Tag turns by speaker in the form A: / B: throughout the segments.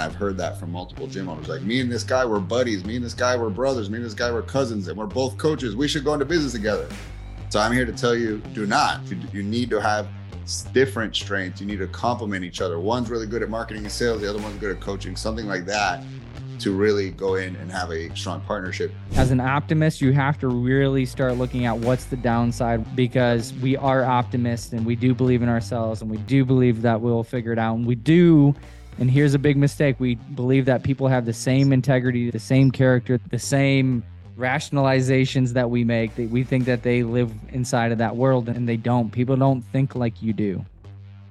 A: I've heard that from multiple gym owners. Like me and this guy were buddies. Me and this guy were brothers. Me and this guy were cousins, and we're both coaches. We should go into business together. So I'm here to tell you, do not. You, you need to have different strengths. You need to complement each other. One's really good at marketing and sales. The other one's good at coaching. Something like that to really go in and have a strong partnership.
B: As an optimist, you have to really start looking at what's the downside because we are optimists and we do believe in ourselves and we do believe that we'll figure it out. And we do and here's a big mistake. We believe that people have the same integrity, the same character, the same rationalizations that we make. That we think that they live inside of that world and they don't. People don't think like you do.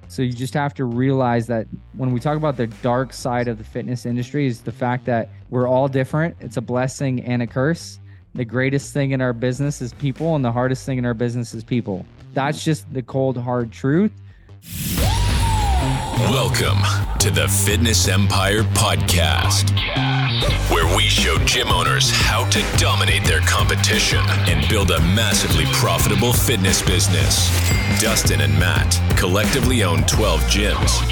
B: So you just have to realize that when we talk about the dark side of the fitness industry is the fact that we're all different. It's a blessing and a curse. The greatest thing in our business is people and the hardest thing in our business is people. That's just the cold hard truth.
C: Welcome to the Fitness Empire Podcast, where we show gym owners how to dominate their competition and build a massively profitable fitness business. Dustin and Matt collectively own 12 gyms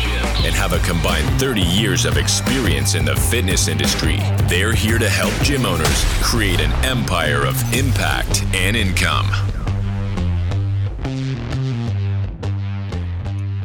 C: and have a combined 30 years of experience in the fitness industry. They're here to help gym owners create an empire of impact and income.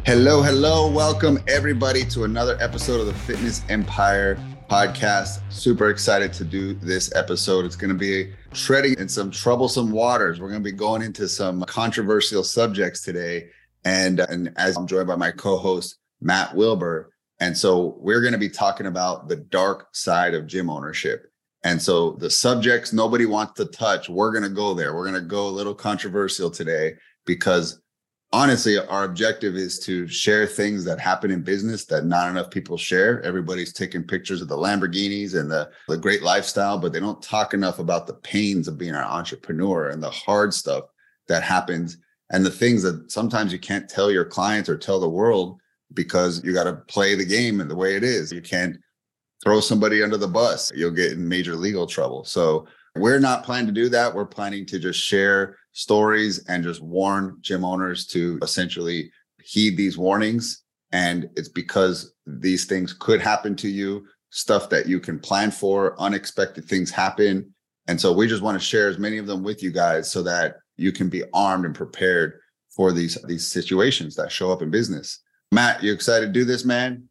A: Hello, hello. Welcome everybody to another episode of the Fitness Empire podcast. Super excited to do this episode. It's going to be treading in some troublesome waters. We're going to be going into some controversial subjects today. And, uh, and as I'm joined by my co-host, Matt Wilbur. And so we're going to be talking about the dark side of gym ownership. And so the subjects nobody wants to touch, we're going to go there. We're going to go a little controversial today because honestly, our objective is to share things that happen in business that not enough people share. Everybody's taking pictures of the Lamborghinis and the, the great lifestyle, but they don't talk enough about the pains of being an entrepreneur and the hard stuff that happens and the things that sometimes you can't tell your clients or tell the world because you got to play the game and the way it is. You can't throw somebody under the bus. You'll get in major legal trouble. So we're not planning to do that. We're planning to just share stories and just warn gym owners to essentially heed these warnings. And it's because these things could happen to you, stuff that you can plan for, unexpected things happen. And so we just want to share as many of them with you guys so that you can be armed and prepared for these these situations that show up in business. Matt, you excited to do this, man?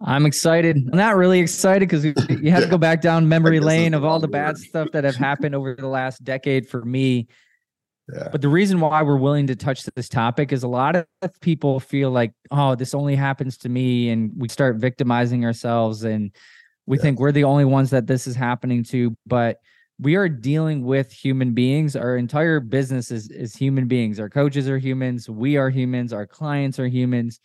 B: I'm excited. I'm not really excited because you have yeah. to go back down memory lane of all the bad stuff that have happened over the last decade for me. Yeah. But the reason why we're willing to touch this topic is a lot of people feel like, oh, this only happens to me. And we start victimizing ourselves and we yeah. think we're the only ones that this is happening to. But we are dealing with human beings. Our entire business is, is human beings. Our coaches are humans. We are humans. Our clients are humans.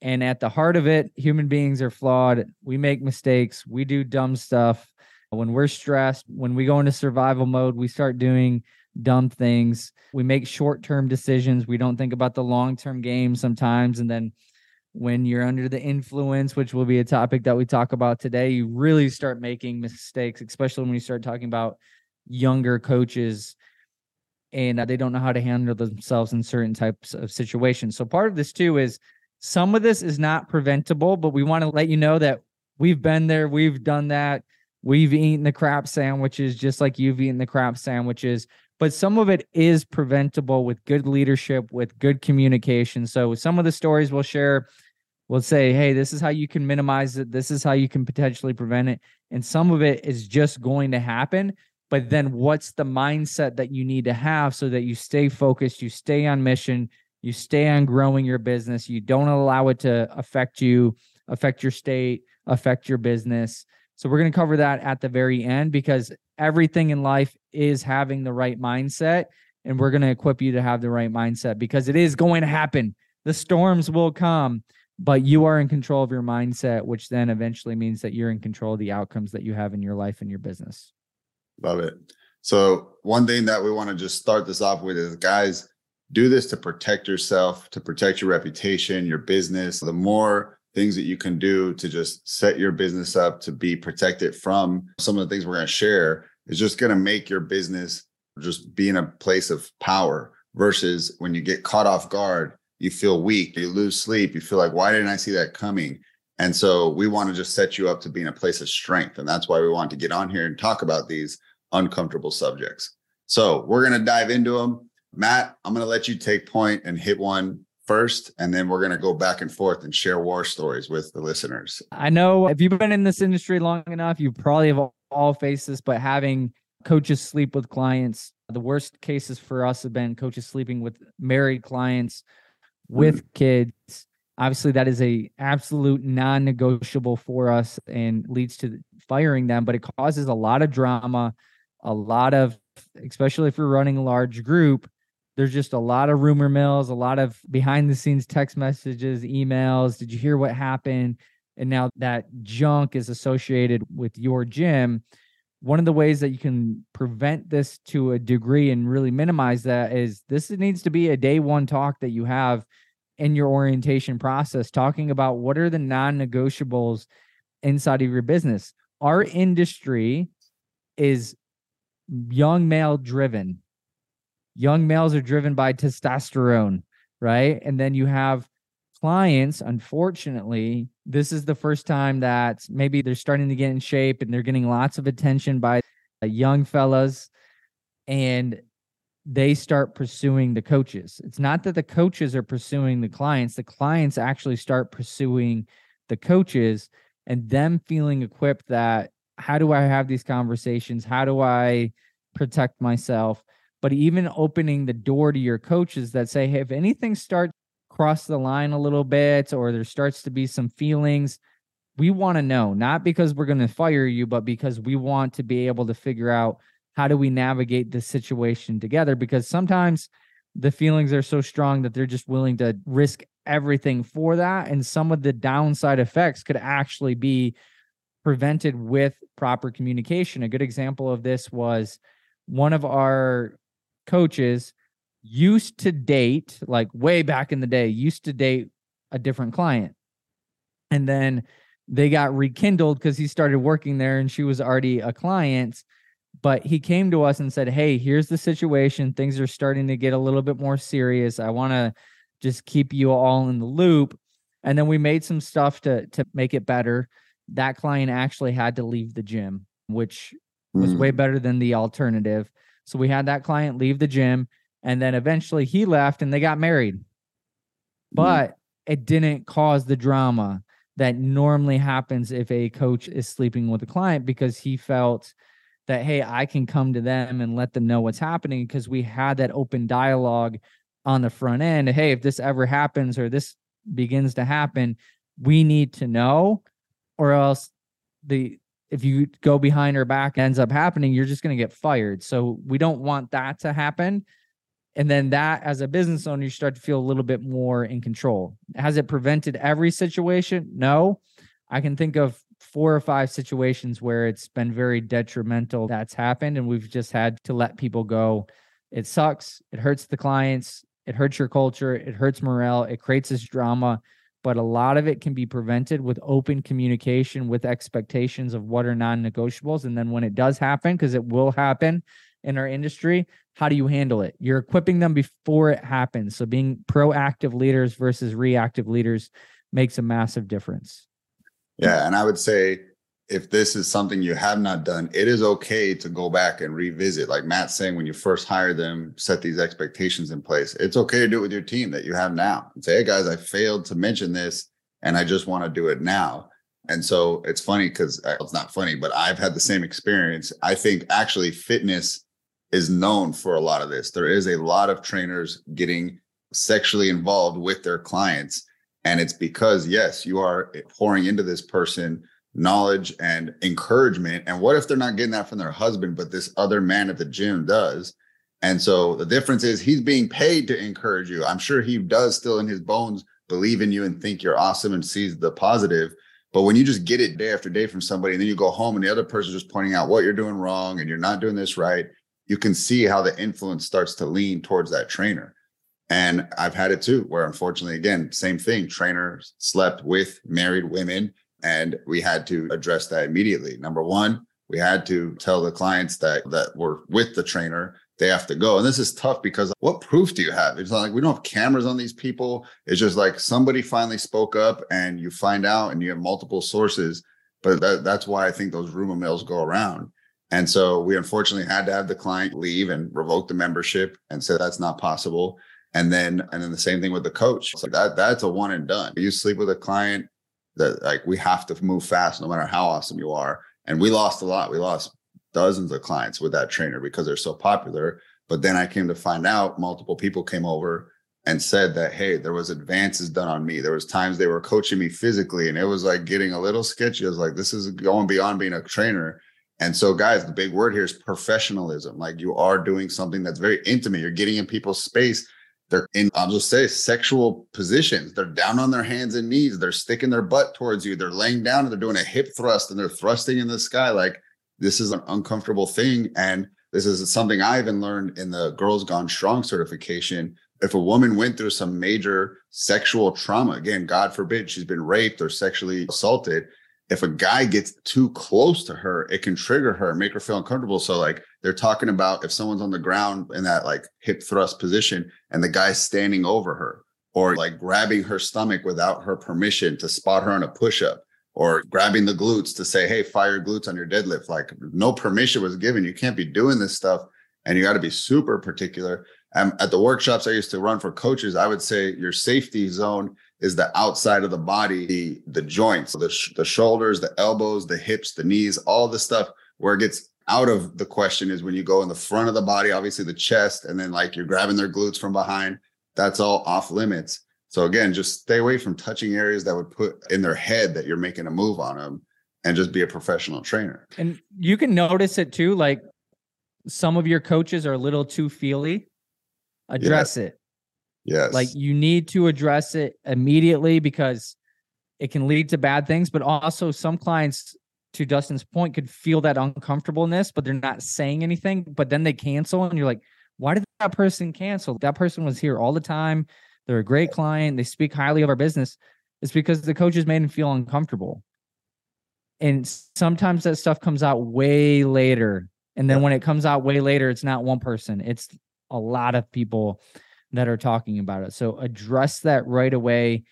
B: And at the heart of it, human beings are flawed. We make mistakes. We do dumb stuff. When we're stressed, when we go into survival mode, we start doing dumb things. We make short term decisions. We don't think about the long term game sometimes. And then when you're under the influence, which will be a topic that we talk about today, you really start making mistakes, especially when you start talking about younger coaches and they don't know how to handle themselves in certain types of situations. So part of this too is some of this is not preventable, but we want to let you know that we've been there, we've done that. We've eaten the crap sandwiches just like you've eaten the crap sandwiches but some of it is preventable with good leadership, with good communication. So some of the stories we'll share, we'll say, hey, this is how you can minimize it. This is how you can potentially prevent it. And some of it is just going to happen. But then what's the mindset that you need to have so that you stay focused, you stay on mission, you stay on growing your business, you don't allow it to affect you, affect your state, affect your business. So we're going to cover that at the very end because everything in life is having the right mindset and we're going to equip you to have the right mindset because it is going to happen. The storms will come, but you are in control of your mindset, which then eventually means that you're in control of the outcomes that you have in your life and your business.
A: Love it. So, one thing that we want to just start this off with is guys, do this to protect yourself, to protect your reputation, your business. The more things that you can do to just set your business up to be protected from some of the things we're going to share is just going to make your business just be in a place of power versus when you get caught off guard, you feel weak, you lose sleep, you feel like, why didn't I see that coming? And so we want to just set you up to be in a place of strength. And that's why we want to get on here and talk about these uncomfortable subjects. So we're going to dive into them. Matt, I'm going to let you take point and hit one first, and then we're going to go back and forth and share war stories with the listeners.
B: I know if you've been in this industry long enough, you probably have all faced this, but having coaches sleep with clients, the worst cases for us have been coaches sleeping with married clients with mm. kids obviously that is a absolute non-negotiable for us and leads to firing them but it causes a lot of drama a lot of especially if you're running a large group there's just a lot of rumor mills a lot of behind the scenes text messages emails did you hear what happened and now that junk is associated with your gym one of the ways that you can prevent this to a degree and really minimize that is this needs to be a day one talk that you have in your orientation process, talking about what are the non negotiables inside of your business. Our industry is young male driven. Young males are driven by testosterone, right? And then you have clients, unfortunately, this is the first time that maybe they're starting to get in shape and they're getting lots of attention by uh, young fellas. And they start pursuing the coaches. It's not that the coaches are pursuing the clients, the clients actually start pursuing the coaches and them feeling equipped that how do I have these conversations? How do I protect myself? But even opening the door to your coaches that say, hey, if anything starts cross the line a little bit or there starts to be some feelings, we want to know, not because we're going to fire you, but because we want to be able to figure out how do we navigate this situation together? Because sometimes the feelings are so strong that they're just willing to risk everything for that. And some of the downside effects could actually be prevented with proper communication. A good example of this was one of our coaches used to date, like way back in the day, used to date a different client. And then they got rekindled because he started working there and she was already a client but he came to us and said, Hey, here's the situation. Things are starting to get a little bit more serious. I want to just keep you all in the loop. And then we made some stuff to to make it better. That client actually had to leave the gym, which was mm. way better than the alternative. So we had that client leave the gym and then eventually he left and they got married. Mm. But mm. it didn't cause the drama that normally happens if a coach is sleeping with a client because he felt that hey i can come to them and let them know what's happening because we had that open dialogue on the front end hey if this ever happens or this begins to happen we need to know or else the if you go behind her back ends up happening you're just going to get fired. So we don't want that to happen. And then that as a business owner you start to feel a little bit more in control. Has it prevented every situation? No. I can think of four or five situations where it's been very detrimental that's happened and we've just had to let people go. It sucks. It hurts the clients. It hurts your culture. It hurts morale. It creates this drama but a lot of it can be prevented with open communication with expectations of what are non-negotiables. And then when it does happen because it will happen in our industry how do you handle it? You're equipping them before it happens. So being proactive leaders versus reactive leaders makes a massive difference.
A: Yeah. And I would say if this is something you have not done, it is okay to go back and revisit. Like Matt's saying, when you first hire them, set these expectations in place. It's okay to do it with your team that you have now and say, hey guys, I failed to mention this and I just want to do it now. And so it's funny because uh, it's not funny, but I've had the same experience. I think actually fitness is known for a lot of this. There is a lot of trainers getting sexually involved with their clients and it's because, yes, you are pouring into this person knowledge and encouragement. And what if they're not getting that from their husband, but this other man at the gym does? And so the difference is he's being paid to encourage you. I'm sure he does still in his bones believe in you and think you're awesome and sees the positive. But when you just get it day after day from somebody, and then you go home and the other person is just pointing out what you're doing wrong and you're not doing this right, you can see how the influence starts to lean towards that trainer. And I've had it too, where unfortunately, again, same thing. Trainers slept with married women, and we had to address that immediately. Number one, we had to tell the clients that that were with the trainer they have to go. And this is tough because what proof do you have? It's not like we don't have cameras on these people. It's just like somebody finally spoke up and you find out and you have multiple sources. But that, that's why I think those rumor mills go around. And so we unfortunately had to have the client leave and revoke the membership and say that's not possible. And then and then the same thing with the coach. So that that's a one and done. You sleep with a client that like we have to move fast no matter how awesome you are. And we lost a lot. We lost dozens of clients with that trainer because they're so popular. But then I came to find out multiple people came over and said that hey, there was advances done on me. There was times they were coaching me physically, and it was like getting a little sketchy. I was like, this is going beyond being a trainer. And so, guys, the big word here is professionalism. Like you are doing something that's very intimate. You're getting in people's space. They're in, I'll just say, sexual positions. They're down on their hands and knees. They're sticking their butt towards you. They're laying down and they're doing a hip thrust and they're thrusting in the sky. Like this is an uncomfortable thing. And this is something I even learned in the Girls Gone Strong certification. If a woman went through some major sexual trauma, again, God forbid she's been raped or sexually assaulted, if a guy gets too close to her, it can trigger her, make her feel uncomfortable. So, like, they're talking about if someone's on the ground in that like hip thrust position and the guy's standing over her or like grabbing her stomach without her permission to spot her on a push up or grabbing the glutes to say, hey, fire glutes on your deadlift. Like no permission was given. You can't be doing this stuff. And you got to be super particular. And at the workshops I used to run for coaches, I would say your safety zone is the outside of the body, the, the joints, the, sh- the shoulders, the elbows, the hips, the knees, all the stuff where it gets out of the question is when you go in the front of the body, obviously the chest, and then like you're grabbing their glutes from behind. That's all off limits. So again, just stay away from touching areas that would put in their head that you're making a move on them and just be a professional trainer.
B: And you can notice it too. Like some of your coaches are a little too feely. Address yes. it.
A: Yes.
B: Like you need to address it immediately because it can lead to bad things. But also, some clients, to Dustin's point, could feel that uncomfortableness, but they're not saying anything. But then they cancel, and you're like, why did that person cancel? That person was here all the time. They're a great client. They speak highly of our business. It's because the coaches made them feel uncomfortable. And sometimes that stuff comes out way later. And then when it comes out way later, it's not one person, it's a lot of people that are talking about it. So address that right away.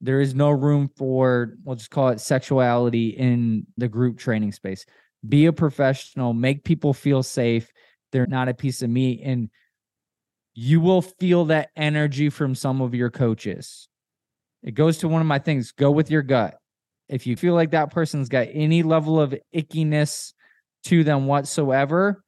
B: There is no room for, we'll just call it sexuality in the group training space. Be a professional, make people feel safe. They're not a piece of meat. And you will feel that energy from some of your coaches. It goes to one of my things go with your gut. If you feel like that person's got any level of ickiness to them whatsoever,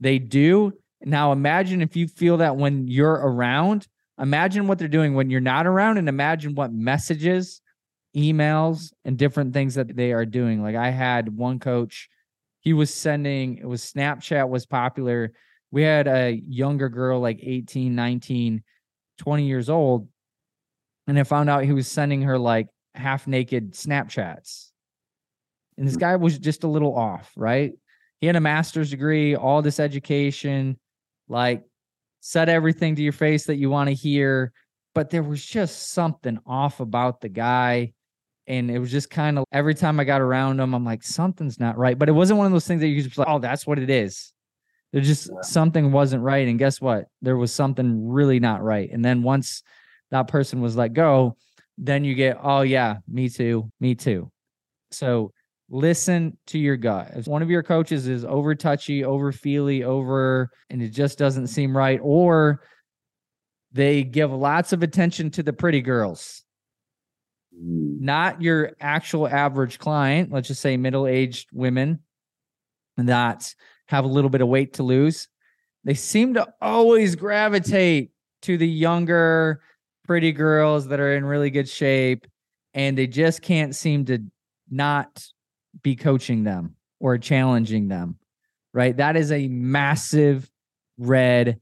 B: they do. Now imagine if you feel that when you're around, imagine what they're doing when you're not around and imagine what messages, emails, and different things that they are doing. Like I had one coach, he was sending, it was Snapchat was popular we had a younger girl like 18 19 20 years old and i found out he was sending her like half naked snapchats and this mm. guy was just a little off right he had a master's degree all this education like said everything to your face that you want to hear but there was just something off about the guy and it was just kind of every time i got around him i'm like something's not right but it wasn't one of those things that you just like oh that's what it is there just yeah. something wasn't right. And guess what? There was something really not right. And then once that person was let go, then you get, oh, yeah, me too, me too. So listen to your gut. If one of your coaches is over touchy, over feely, over, and it just doesn't seem right, or they give lots of attention to the pretty girls, mm. not your actual average client, let's just say middle aged women that have a little bit of weight to lose. They seem to always gravitate to the younger, pretty girls that are in really good shape, and they just can't seem to not be coaching them or challenging them. Right. That is a massive red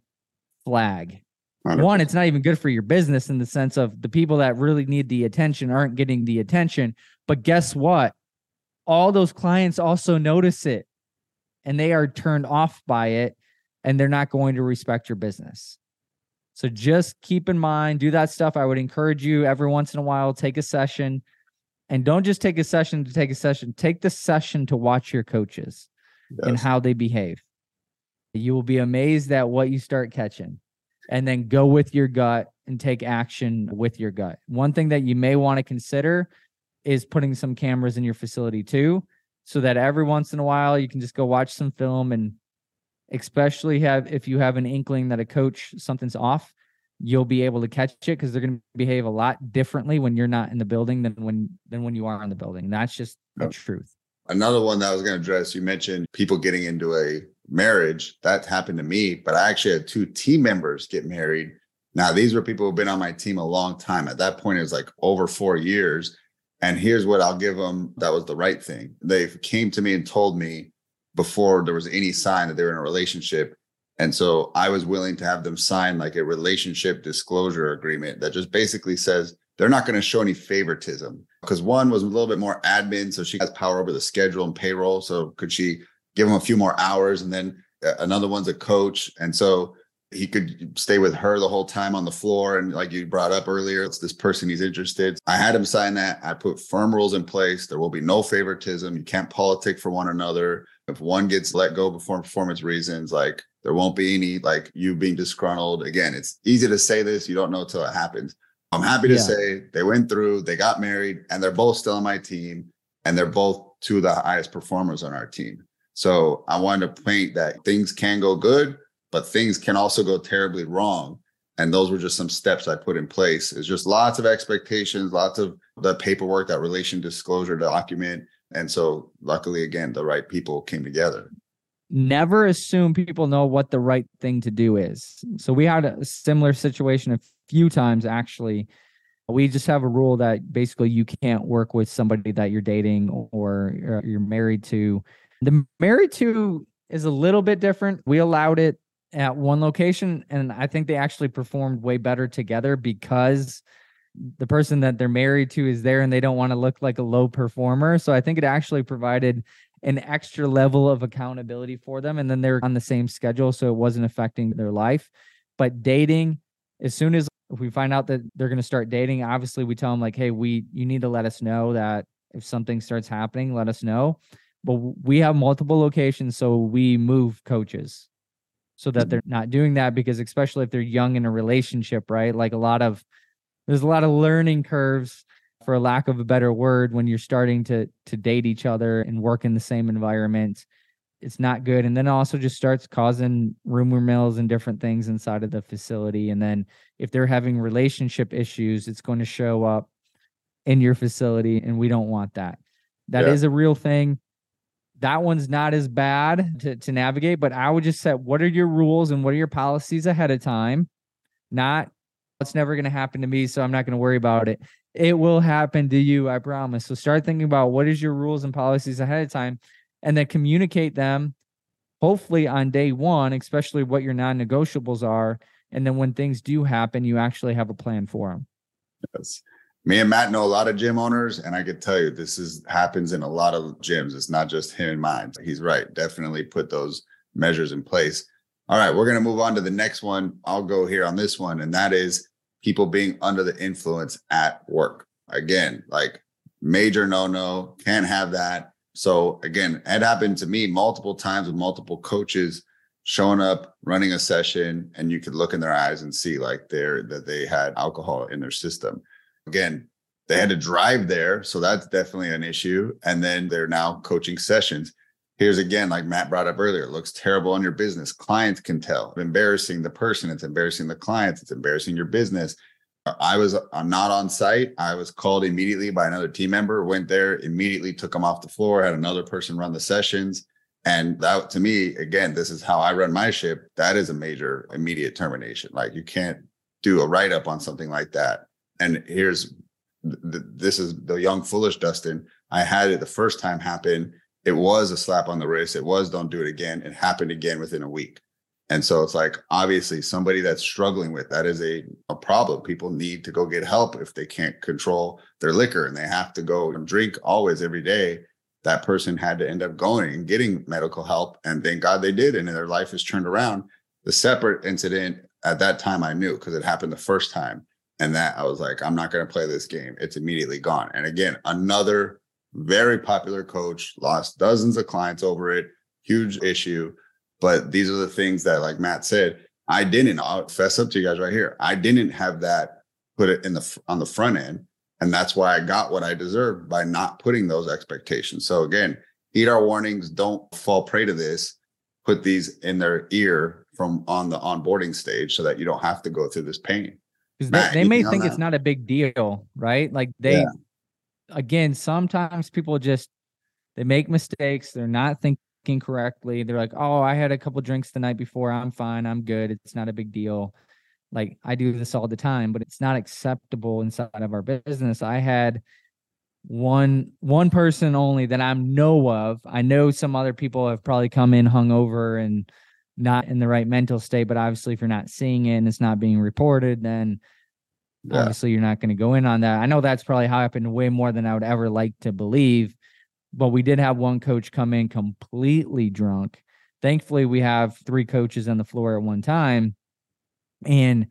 B: flag. One, it's not even good for your business in the sense of the people that really need the attention aren't getting the attention. But guess what? All those clients also notice it and they are turned off by it and they're not going to respect your business. So just keep in mind, do that stuff. I would encourage you every once in a while, take a session and don't just take a session to take a session, take the session to watch your coaches yes. and how they behave. You will be amazed at what you start catching. And then go with your gut and take action with your gut. One thing that you may want to consider is putting some cameras in your facility too, so that every once in a while you can just go watch some film and especially have if you have an inkling that a coach something's off, you'll be able to catch it because they're going to behave a lot differently when you're not in the building than when than when you are in the building. That's just the truth.
A: Another one that I was going to address, you mentioned people getting into a marriage. That happened to me, but I actually had two team members get married. Now, these were people who've been on my team a long time. At that point, it was like over four years. And here's what I'll give them that was the right thing. They came to me and told me before there was any sign that they were in a relationship. And so I was willing to have them sign like a relationship disclosure agreement that just basically says they're not going to show any favoritism because one was a little bit more admin. So she has power over the schedule and payroll. So could she give him a few more hours? And then uh, another one's a coach. And so he could stay with her the whole time on the floor. And like you brought up earlier, it's this person he's interested. I had him sign that. I put firm rules in place. There will be no favoritism. You can't politic for one another. If one gets let go before performance reasons, like there won't be any like you being disgruntled. Again, it's easy to say this. You don't know until it happens. I'm happy to yeah. say they went through, they got married, and they're both still on my team. And they're both two of the highest performers on our team. So I wanted to paint that things can go good, but things can also go terribly wrong. And those were just some steps I put in place. It's just lots of expectations, lots of the paperwork, that relation disclosure document. And so luckily, again, the right people came together.
B: Never assume people know what the right thing to do is. So we had a similar situation a few times actually. We just have a rule that basically you can't work with somebody that you're dating or you're married to. The married to is a little bit different. We allowed it at one location and I think they actually performed way better together because the person that they're married to is there and they don't want to look like a low performer. So I think it actually provided an extra level of accountability for them and then they're on the same schedule so it wasn't affecting their life. But dating as soon as we find out that they're going to start dating, obviously we tell them like, "Hey, we you need to let us know that if something starts happening, let us know." But we have multiple locations so we move coaches so that they're not doing that because especially if they're young in a relationship, right? Like a lot of there's a lot of learning curves for a lack of a better word when you're starting to to date each other and work in the same environment. It's not good and then also just starts causing rumor mills and different things inside of the facility and then if they're having relationship issues it's going to show up in your facility and we don't want that. That yeah. is a real thing. That one's not as bad to, to navigate but i would just set what are your rules and what are your policies ahead of time not it's never going to happen to me so i'm not going to worry about it it will happen to you i promise so start thinking about what is your rules and policies ahead of time and then communicate them hopefully on day one especially what your non-negotiables are and then when things do happen you actually have a plan for them
A: yes me and Matt know a lot of gym owners, and I could tell you this is happens in a lot of gyms. It's not just him and mine. He's right. Definitely put those measures in place. All right, we're gonna move on to the next one. I'll go here on this one, and that is people being under the influence at work. Again, like major no-no, can't have that. So again, it happened to me multiple times with multiple coaches showing up, running a session, and you could look in their eyes and see like they're that they had alcohol in their system again, they had to drive there. So that's definitely an issue. And then they're now coaching sessions. Here's again, like Matt brought up earlier, it looks terrible on your business. Clients can tell. It's Embarrassing the person, it's embarrassing the clients, it's embarrassing your business. Uh, I was uh, I'm not on site. I was called immediately by another team member, went there, immediately took them off the floor, had another person run the sessions. And that to me, again, this is how I run my ship. That is a major immediate termination. Like you can't do a write up on something like that and here's this is the young foolish Dustin. I had it the first time happen. It was a slap on the wrist. It was don't do it again. It happened again within a week. And so it's like obviously somebody that's struggling with that is a, a problem. People need to go get help if they can't control their liquor and they have to go and drink always every day. That person had to end up going and getting medical help. And thank God they did. And their life is turned around. The separate incident at that time I knew because it happened the first time and that I was like, I'm not going to play this game. It's immediately gone. And again, another very popular coach lost dozens of clients over it. Huge issue. But these are the things that, like Matt said, I didn't. I'll fess up to you guys right here. I didn't have that put it in the on the front end, and that's why I got what I deserved by not putting those expectations. So again, heed our warnings. Don't fall prey to this. Put these in their ear from on the onboarding stage so that you don't have to go through this pain.
B: Because they, they may think it's not a big deal, right? Like they, yeah. Again, sometimes people just they make mistakes. They're not thinking correctly. They're like, "Oh, I had a couple drinks the night before. I'm fine. I'm good. It's not a big deal." Like I do this all the time, but it's not acceptable inside of our business. I had one one person only that I know of. I know some other people have probably come in hungover and not in the right mental state, but obviously if you're not seeing it and it's not being reported, then yeah. obviously you're not going to go in on that. I know that's probably happened way more than I would ever like to believe, but we did have one coach come in completely drunk. Thankfully, we have three coaches on the floor at one time, and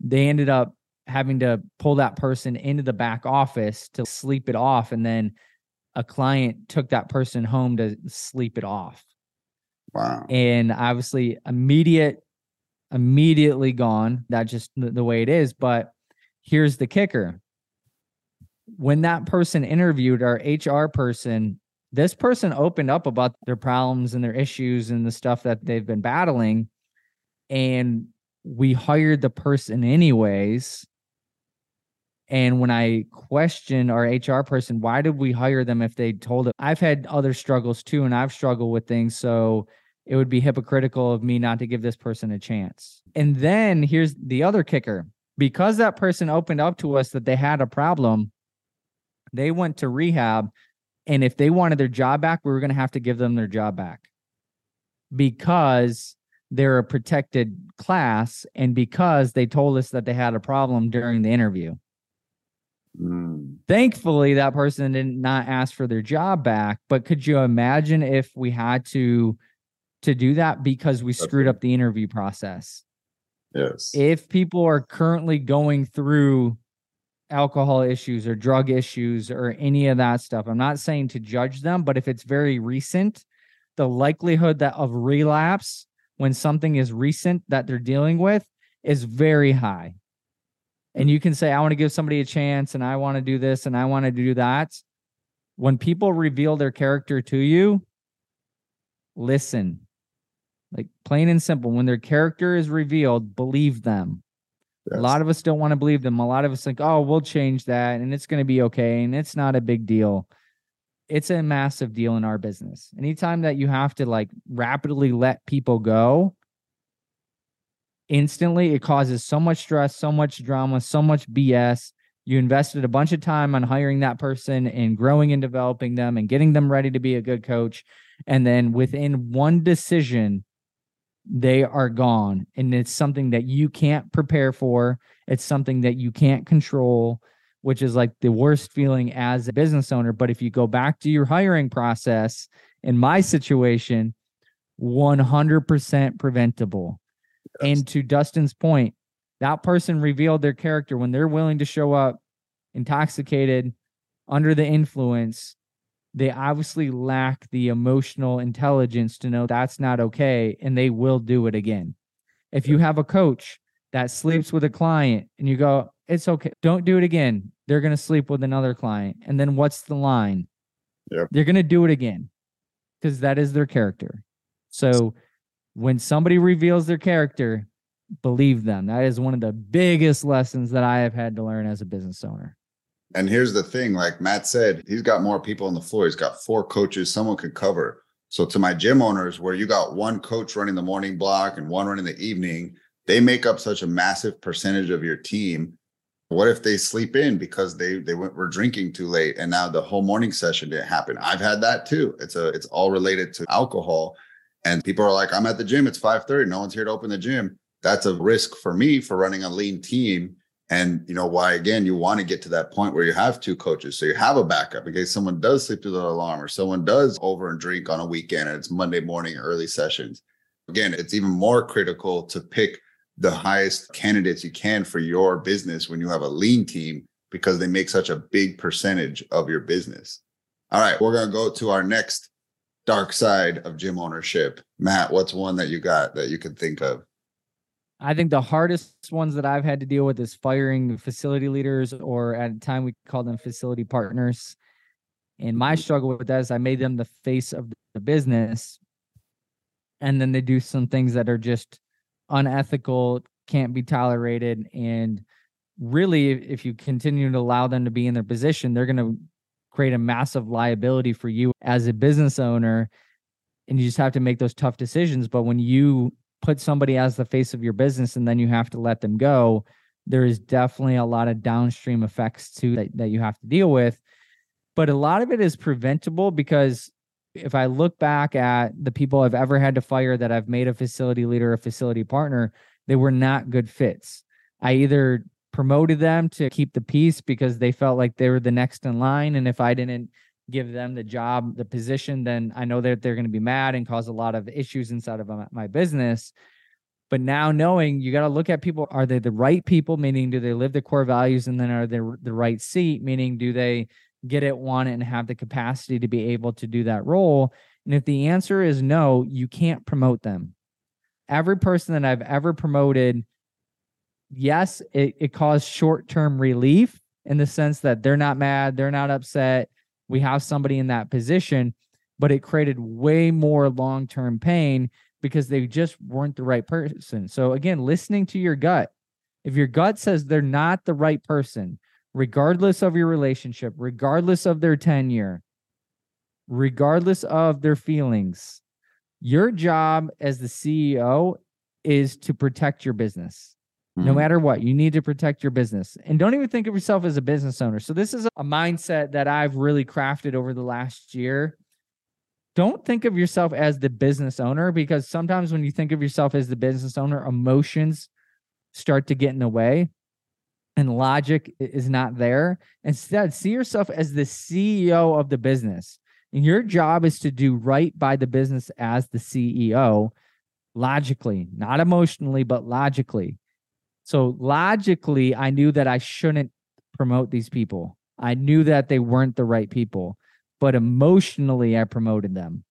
B: they ended up having to pull that person into the back office to sleep it off, and then a client took that person home to sleep it off.
A: Wow.
B: And obviously immediate immediately gone. That's just the, the way it is. But here's the kicker. When that person interviewed our HR person, this person opened up about their problems and their issues and the stuff that they've been battling. And we hired the person anyways. And when I questioned our HR person, why did we hire them if they told it? I've had other struggles too, and I've struggled with things. So it would be hypocritical of me not to give this person a chance. And then here's the other kicker because that person opened up to us that they had a problem, they went to rehab. And if they wanted their job back, we were going to have to give them their job back because they're a protected class and because they told us that they had a problem during the interview. Mm. Thankfully, that person did not ask for their job back. But could you imagine if we had to to do that because we screwed up the interview process?
A: Yes.
B: If people are currently going through alcohol issues or drug issues or any of that stuff, I'm not saying to judge them, but if it's very recent, the likelihood that of relapse when something is recent that they're dealing with is very high and you can say, I want to give somebody a chance and I want to do this and I want to do that. When people reveal their character to you, listen. Like plain and simple, when their character is revealed, believe them. Yes. A lot of us don't want to believe them. A lot of us think, oh, we'll change that and it's going to be okay and it's not a big deal. It's a massive deal in our business. Anytime that you have to like rapidly let people go, instantly. It causes so much stress, so much drama, so much BS. You invested a bunch of time on hiring that person and growing and developing them and getting them ready to be a good coach. And then within one decision, they are gone. And it's something that you can't prepare for. It's something that you can't control, which is like the worst feeling as a business owner. But if you go back to your hiring process, in my situation, 100% preventable. And to Dustin's point, that person revealed their character when they're willing to show up intoxicated, under the influence. They obviously lack the emotional intelligence to know that's not okay and they will do it again. If you have a coach that sleeps with a client and you go, it's okay, don't do it again. They're going to sleep with another client. And then what's the line?
A: Yep.
B: They're going to do it again because that is their character. So when somebody reveals their character, believe them. That is one of the biggest lessons that I have had to learn as a business owner.
A: And here's the thing like Matt said, he's got more people on the floor. He's got four coaches, someone could cover. So, to my gym owners, where you got one coach running the morning block and one running the evening, they make up such a massive percentage of your team. What if they sleep in because they they went, were drinking too late and now the whole morning session didn't happen? I've had that too. It's a it's all related to alcohol and people are like, I'm at the gym, it's 5:30, no one's here to open the gym. That's a risk for me for running a lean team. And you know why again, you want to get to that point where you have two coaches. So you have a backup in case someone does sleep through the alarm or someone does over and drink on a weekend and it's Monday morning early sessions. Again, it's even more critical to pick the highest candidates you can for your business when you have a lean team because they make such a big percentage of your business. All right, we're going to go to our next dark side of gym ownership. Matt, what's one that you got that you could think of?
B: I think the hardest ones that I've had to deal with is firing facility leaders, or at a time we called them facility partners. And my struggle with that is I made them the face of the business. And then they do some things that are just unethical, can't be tolerated. And really, if you continue to allow them to be in their position, they're going to create a massive liability for you as a business owner. And you just have to make those tough decisions. But when you put somebody as the face of your business and then you have to let them go, there is definitely a lot of downstream effects too that, that you have to deal with. But a lot of it is preventable because if I look back at the people I've ever had to fire that I've made a facility leader, a facility partner, they were not good fits. I either promoted them to keep the peace because they felt like they were the next in line. And if I didn't give them the job, the position, then I know that they're going to be mad and cause a lot of issues inside of my business. But now knowing you got to look at people, are they the right people? Meaning, do they live the core values? And then are they the right seat? Meaning, do they get it, want it, and have the capacity to be able to do that role? And if the answer is no, you can't promote them. Every person that I've ever promoted yes, it, it caused short term relief in the sense that they're not mad, they're not upset. We have somebody in that position, but it created way more long term pain because they just weren't the right person. So, again, listening to your gut. If your gut says they're not the right person, regardless of your relationship, regardless of their tenure, regardless of their feelings, your job as the CEO is to protect your business no mm-hmm. matter what you need to protect your business. And don't even think of yourself as a business owner. So this is a mindset that i've really crafted over the last year. Don't think of yourself as the business owner because sometimes when you think of yourself as the business owner emotions start to get in the way and logic is not there. Instead see yourself as the ceo of the business. And your job is to do right by the business as the ceo logically not emotionally but logically so logically, I knew that I shouldn't promote these people. I knew that they weren't the right people, but emotionally, I promoted them.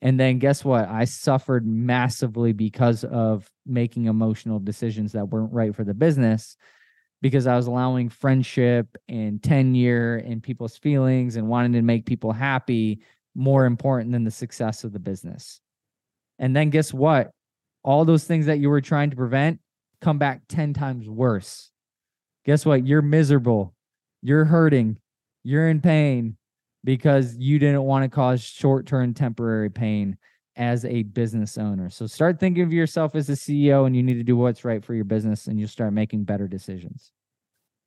B: And then guess what? I suffered massively because of making emotional decisions that weren't right for the business because I was allowing friendship and tenure and people's feelings and wanting to make people happy more important than the success of the business. And then guess what? All those things that you were trying to prevent come back 10 times worse. Guess what? You're miserable. You're hurting. You're in pain because you didn't want to cause short term temporary pain as a business owner. So start thinking of yourself as a CEO and you need to do what's right for your business and you'll start making better decisions.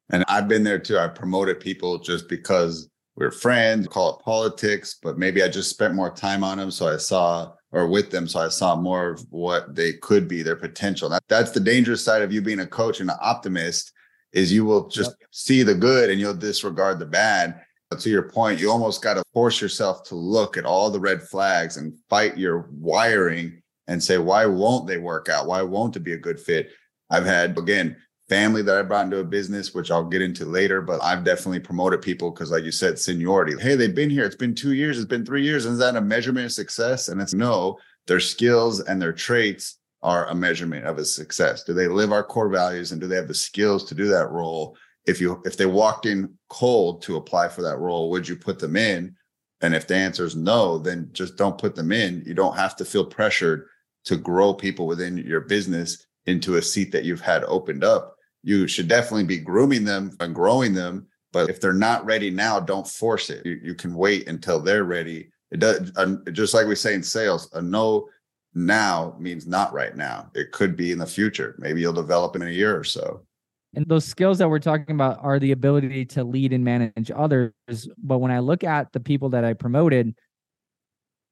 A: And I've been there too. I promoted people just because we're friends, call it politics, but maybe I just spent more time on them. So I saw or with them. So I saw more of what they could be, their potential. That, that's the dangerous side of you being a coach and an optimist is you will just yep. see the good and you'll disregard the bad. But to your point, you almost got to force yourself to look at all the red flags and fight your wiring and say, why won't they work out? Why won't it be a good fit? I've had, again, family that I brought into a business, which I'll get into later, but I've definitely promoted people because, like you said, seniority. Hey, they've been here. It's been two years. It's been three years. Is that a measurement of success? And it's no, their skills and their traits are a measurement of a success. Do they live our core values and do they have the skills to do that role? If you if they walked in cold to apply for that role, would you put them in? And if the answer is no, then just don't put them in. You don't have to feel pressured to grow people within your business into a seat that you've had opened up you should definitely be grooming them and growing them. But if they're not ready now, don't force it. You, you can wait until they're ready. It does uh, just like we say in sales, a no now means not right now. It could be in the future. Maybe you'll develop in a year or so.
B: And those skills that we're talking about are the ability to lead and manage others. But when I look at the people that I promoted,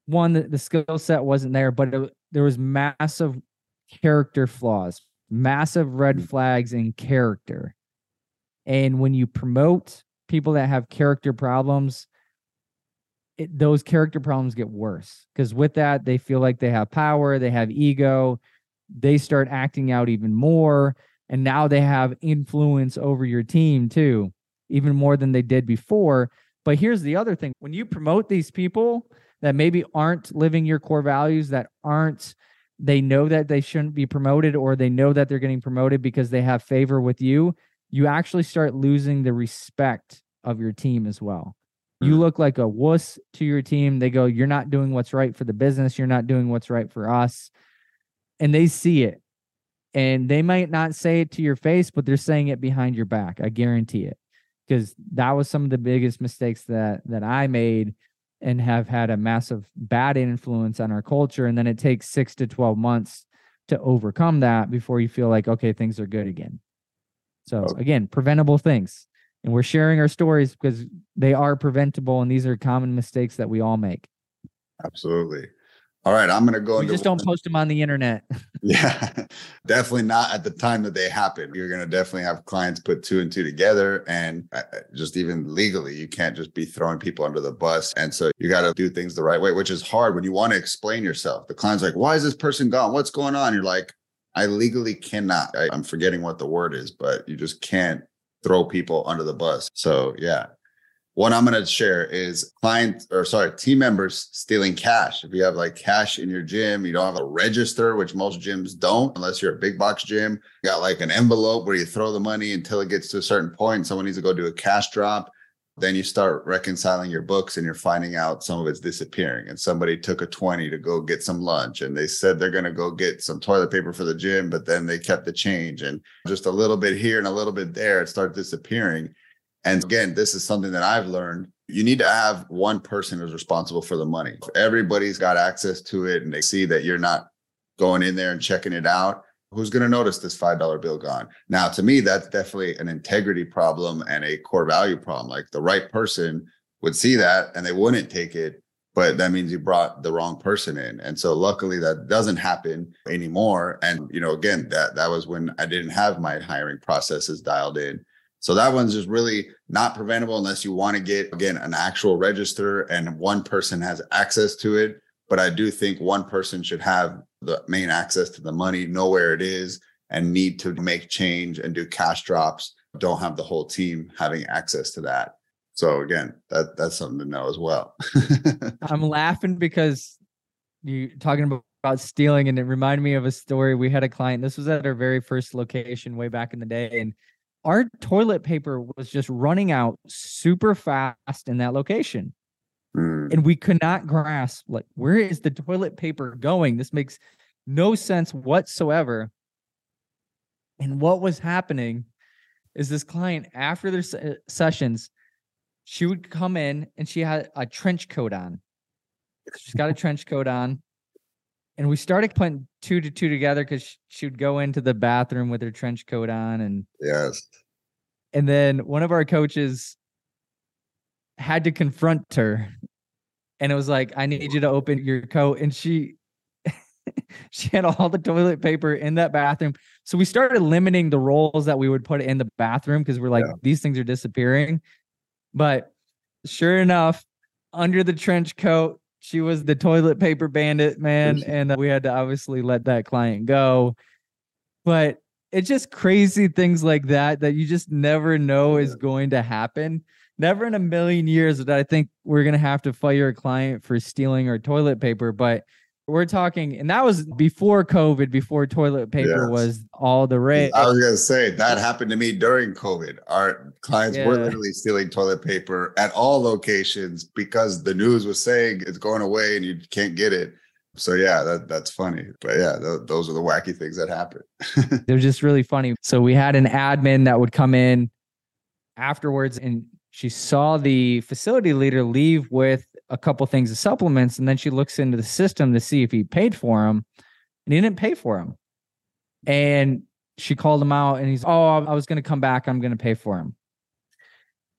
B: one, the, skill set wasn't there, but it, there was massive character flaws massive red mm. flags in character. And when you promote people that have character problems, it, those character problems get worse because with that, they feel like they have power, they have ego, they start acting out even more. And now they have influence over your team too, even more than they did before. But here's the other thing when you promote these people, that maybe aren't living your core values, that aren't they know that they shouldn't be promoted or they know that they're getting promoted because they have favor with you, you actually start losing the respect of your team as well. You mm-hmm. look like a wuss to your team. They go, You're not doing what's right for the business. You're not doing what's right for us. And they see it. And they might not say it to your face, but they're saying it behind your back. I guarantee it. Because that was some of the biggest mistakes that that I made and have had a massive bad influence on our culture. And then it takes six to 12 months to overcome that before you feel like, okay, things are good again. So, again, preventable things. And we're sharing our stories because they are preventable and these are common mistakes that we all make.
A: Absolutely. All right, I'm going to go.
B: We just don't post them on the internet.
A: yeah, definitely not at the time that they happen. You're going to definitely have clients put two and two together, and uh, uh, just even legally, you can't just be throwing people under the bus. And so you got to do things the right way, which is hard when you want to explain yourself. The client's like, "Why is this person gone? What's going on?" You're like, "I legally cannot." I, I'm forgetting what the word is, but you just can't throw people under the bus. So yeah, one I'm going to share is client or sorry, team members stealing cash. If you have like cash in your gym, you don't have a register, which most gyms don't, unless you're a big box gym. You got like an envelope where you throw the money until it gets to a certain point. Someone needs to go do a cash drop. Then you start reconciling your books and you're finding out some of it's disappearing. And somebody took a 20 to go get some lunch and they said they're going to go get some toilet paper for the gym, but then they kept the change and just a little bit here and a little bit there, it started disappearing and again, this is something that I've learned. You need to have one person who's responsible for the money. If everybody's got access to it and they see that you're not going in there and checking it out. Who's going to notice this $5 bill gone? Now, to me, that's definitely an integrity problem and a core value problem. Like the right person would see that and they wouldn't take it, but that means you brought the wrong person in. And so luckily that doesn't happen anymore. And, you know, again, that that was when I didn't have my hiring processes dialed in so that one's just really not preventable unless you want to get, again, an actual register and one person has access to it. But I do think one person should have the main access to the money, know where it is, and need to make change and do cash drops. Don't have the whole team having access to that. So again, that that's something to know as well.
B: I'm laughing because you talking about about stealing and it reminded me of a story we had a client this was at our very first location way back in the day and our toilet paper was just running out super fast in that location. Mm. And we could not grasp like where is the toilet paper going? This makes no sense whatsoever. And what was happening is this client after their se- sessions, she would come in and she had a trench coat on. She's got a trench coat on. And we started putting two to two together because she would go into the bathroom with her trench coat on and
A: yes.
B: and then one of our coaches had to confront her. And it was like i need you to open your coat. And she she had all the toilet paper in that bathroom. So we started limiting the rolls that we would put in the bathroom because we're like yeah. these things are disappearing. But sure enough under the trench coat she was the toilet paper bandit man and uh, we had to obviously let that client go. But it's just crazy things like that that you just never know is going to happen. Never in a million years that i think we're going to have to fire a client for stealing our toilet paper but we're talking and that was before covid before toilet paper yes. was all the rage.
A: I was going to say that happened to me during covid. Our clients yeah. were literally stealing toilet paper at all locations because the news was saying it's going away and you can't get it. So yeah that, that's funny. But yeah th- those are the wacky things that happen
B: they're just really funny. So we had an admin that would come in afterwards and she saw the facility leader leave with a couple things of supplements and then she looks into the system to see if he paid for them and he didn't pay for them and she called him out and he's oh i was going to come back i'm going to pay for him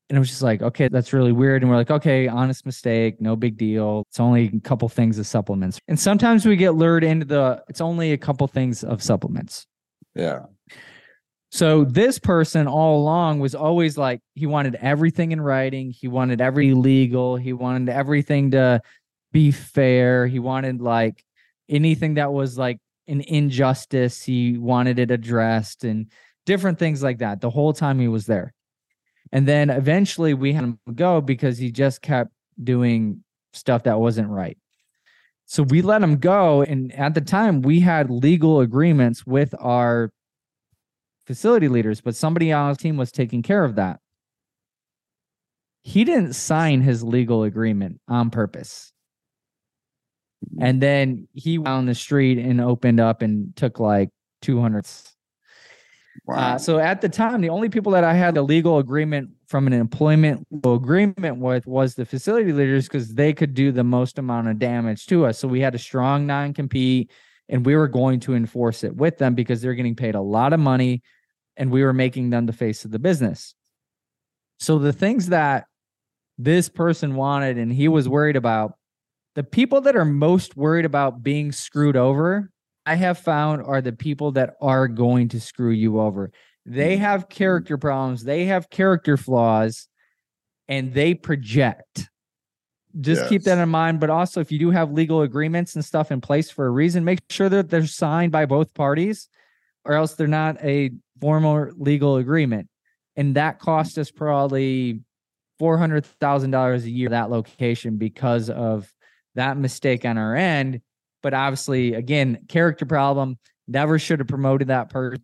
B: and it was just like okay that's really weird and we're like okay honest mistake no big deal it's only a couple things of supplements. And sometimes we get lured into the it's only a couple things of supplements.
A: Yeah
B: so this person all along was always like he wanted everything in writing he wanted every legal he wanted everything to be fair he wanted like anything that was like an injustice he wanted it addressed and different things like that the whole time he was there and then eventually we had him go because he just kept doing stuff that wasn't right. So we let him go. And at the time, we had legal agreements with our facility leaders, but somebody on his team was taking care of that. He didn't sign his legal agreement on purpose. And then he went on the street and opened up and took like 200 Wow. Uh, so at the time, the only people that I had a legal agreement from an employment agreement with was the facility leaders because they could do the most amount of damage to us. So we had a strong non compete and we were going to enforce it with them because they're getting paid a lot of money and we were making them the face of the business. So the things that this person wanted and he was worried about, the people that are most worried about being screwed over I have found are the people that are going to screw you over. They mm. have character problems, they have character flaws, and they project. Just yes. keep that in mind. But also, if you do have legal agreements and stuff in place for a reason, make sure that they're signed by both parties, or else they're not a formal legal agreement. And that cost us probably four hundred thousand dollars a year that location because of that mistake on our end but obviously, again, character problem. Never should have promoted that person.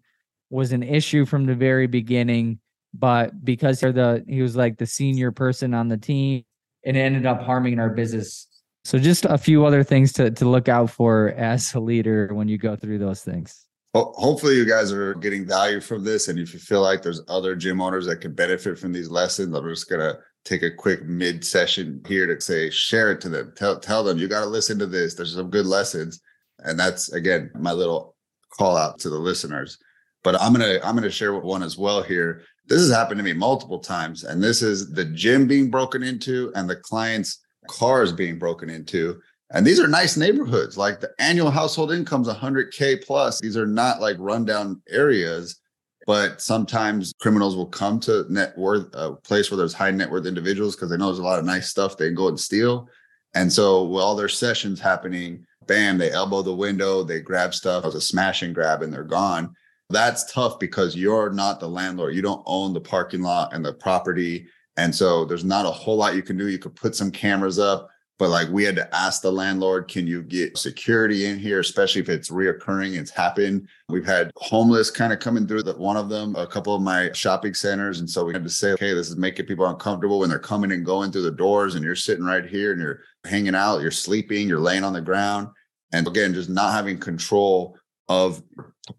B: Was an issue from the very beginning, but because they're the he was like the senior person on the team, it ended up harming our business. So just a few other things to to look out for as a leader when you go through those things.
A: Well, hopefully you guys are getting value from this. And if you feel like there's other gym owners that can benefit from these lessons, I'm just gonna take a quick mid session here to say share it to them tell tell them you got to listen to this there's some good lessons and that's again my little call out to the listeners but i'm gonna i'm gonna share one as well here this has happened to me multiple times and this is the gym being broken into and the client's cars being broken into. And these are nice neighborhoods like the annual household income income's 100k plus. These are not like rundown areas but sometimes criminals will come to net worth a place where there's high net worth individuals because they know there's a lot of nice stuff they can go and steal. And so while their sessions happening bam they elbow the window they grab stuff as a smash and grab and they're gone that's tough because you're not the landlord you don't own the parking lot and the property and so there's not a whole lot you can do you could put some cameras up but like we had to ask the landlord, can you get security in here, especially if it's reoccurring, it's happened. We've had homeless kind of coming through the, one of them, a couple of my shopping centers. And so we had to say, okay, this is making people uncomfortable when they're coming and going through the doors and you're sitting right here and you're hanging out, you're sleeping, you're laying on the ground. And again, just not having control of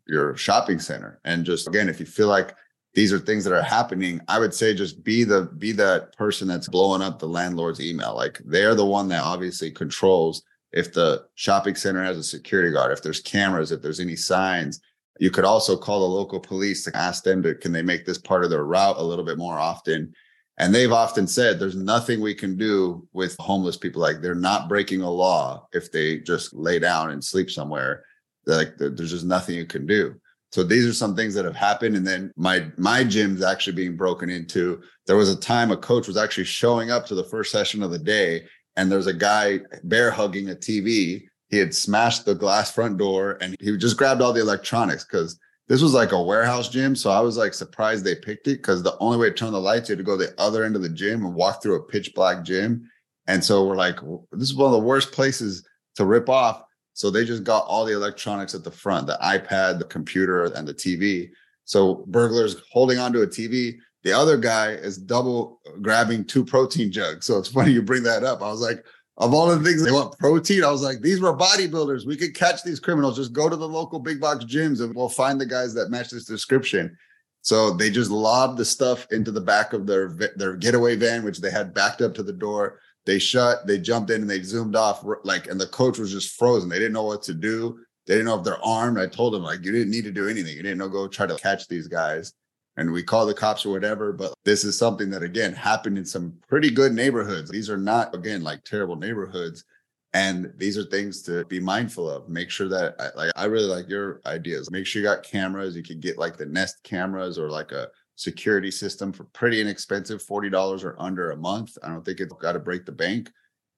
A: your shopping center. And just again, if you feel like these are things that are happening i would say just be the be that person that's blowing up the landlord's email. Like they're the one that obviously controls if the shopping center has a security guard if there's cameras if there's any signs. You could also call the local police to ask them to can they make this part of their route a little bit more often? And they've often said there's nothing we can do with homeless people. Like they're not breaking a law if they just lay down and sleep somewhere like there's just nothing you can do so these are some things that have happened. And then my my gym's actually being broken into. There was a time a coach was actually showing up to the first session of the day, and there's a guy bear hugging a TV. He had smashed the glass front door and he just grabbed all the electronics because this was like a warehouse gym. So I was like surprised they picked it because the only way to turn the lights, you had to go to the other end of the gym and walk through a pitch black gym. And so we're like, this is one of the worst places to rip off. So they just got all the electronics at the front, the iPad, the computer, and the TV. So burglars holding onto a TV. The other guy is double grabbing two protein jugs. So it's funny you bring that up. I was like, of all the things they want protein, I was like, these were bodybuilders. We could catch these criminals. Just go to the local big box gyms and we'll find the guys that match this description. So they just lobbed the stuff into the back of their their getaway van, which they had backed up to the door. They shut, they jumped in and they zoomed off like, and the coach was just frozen. They didn't know what to do. They didn't know if they're armed. I told them like, you didn't need to do anything. You didn't know go try to catch these guys. And we call the cops or whatever. But this is something that again happened in some pretty good neighborhoods. These are not again like terrible neighborhoods. And these are things to be mindful of. Make sure that like I really like your ideas. Make sure you got cameras. You can get like the Nest cameras or like a security system for pretty inexpensive, $40 or under a month. I don't think it's got to break the bank.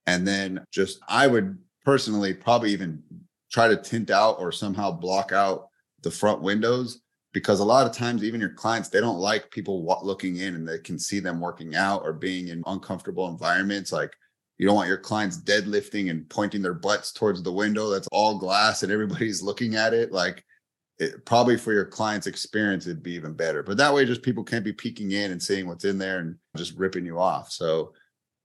A: And then just, I would personally probably even try to tint out or somehow block out the front windows because a lot of times even your clients they don't like people looking in and they can see them working out or being in uncomfortable environments like You don't want your clients deadlifting and pointing their butts towards the window that's all glass and everybody's looking at it. Like it, probably for your client's experience, it'd be even better. But that way, just people can't be peeking in and seeing what's in there and just ripping you off. So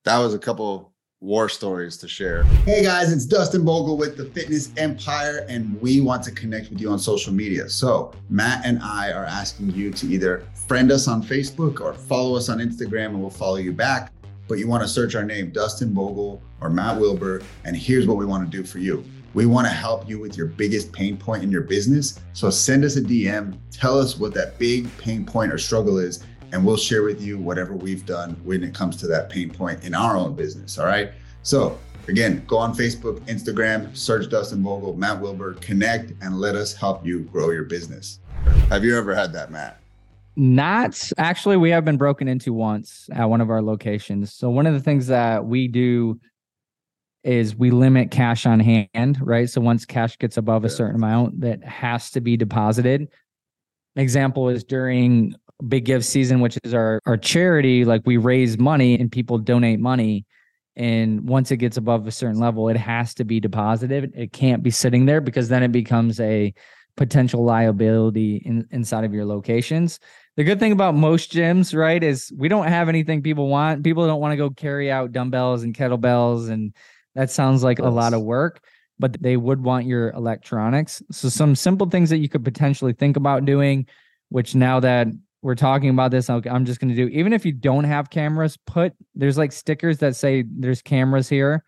A: that was a couple war stories to share. Hey guys, it's Dustin Bogle with the Fitness Empire, and we want to connect with you on social media. So, Matt and I are asking you to either friend us on Facebook or follow us on Instagram, and we'll follow you back. But you want to search our name, Dustin Bogle or Matt Wilbur, and here's what we want to do for you. We want to help you with your biggest pain point in your business. So send us a DM, tell us what that big pain point or struggle is, and we'll share with you whatever we've done when it comes to that pain point in our own business. All right. So again, go on Facebook, Instagram, search Dustin Bogle, Matt Wilbur, connect, and let us help you grow your business. Have you ever had that, Matt?
B: Not actually. We have been broken into once at one of our locations. So one of the things that we do is we limit cash on hand, right? So once cash gets above a certain amount, that has to be deposited. Example is during big give season, which is our our charity. Like we raise money and people donate money, and once it gets above a certain level, it has to be deposited. It can't be sitting there because then it becomes a potential liability in, inside of your locations. The good thing about most gyms, right, is we don't have anything people want. People don't want to go carry out dumbbells and kettlebells, and that sounds like a lot of work. But they would want your electronics. So some simple things that you could potentially think about doing, which now that we're talking about this, I'm just going to do. Even if you don't have cameras, put there's like stickers that say there's cameras here,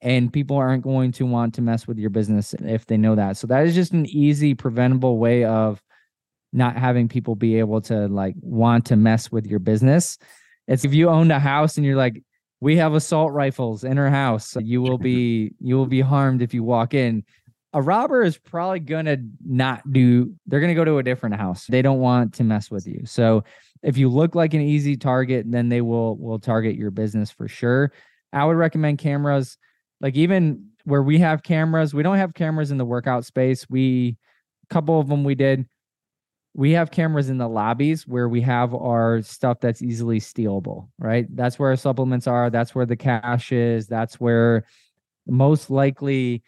B: and people aren't going to want to mess with your business if they know that. So that is just an easy, preventable way of not having people be able to like want to mess with your business. It's if you owned a house and you're like, we have assault rifles in her house, you will be you will be harmed if you walk in. A robber is probably gonna not do they're gonna go to a different house. They don't want to mess with you. So if you look like an easy target then they will will target your business for sure. I would recommend cameras. Like even where we have cameras we don't have cameras in the workout space. We a couple of them we did we have cameras in the lobbies where we have our stuff that's easily stealable right that's where our supplements are that's where the cash is that's where most likely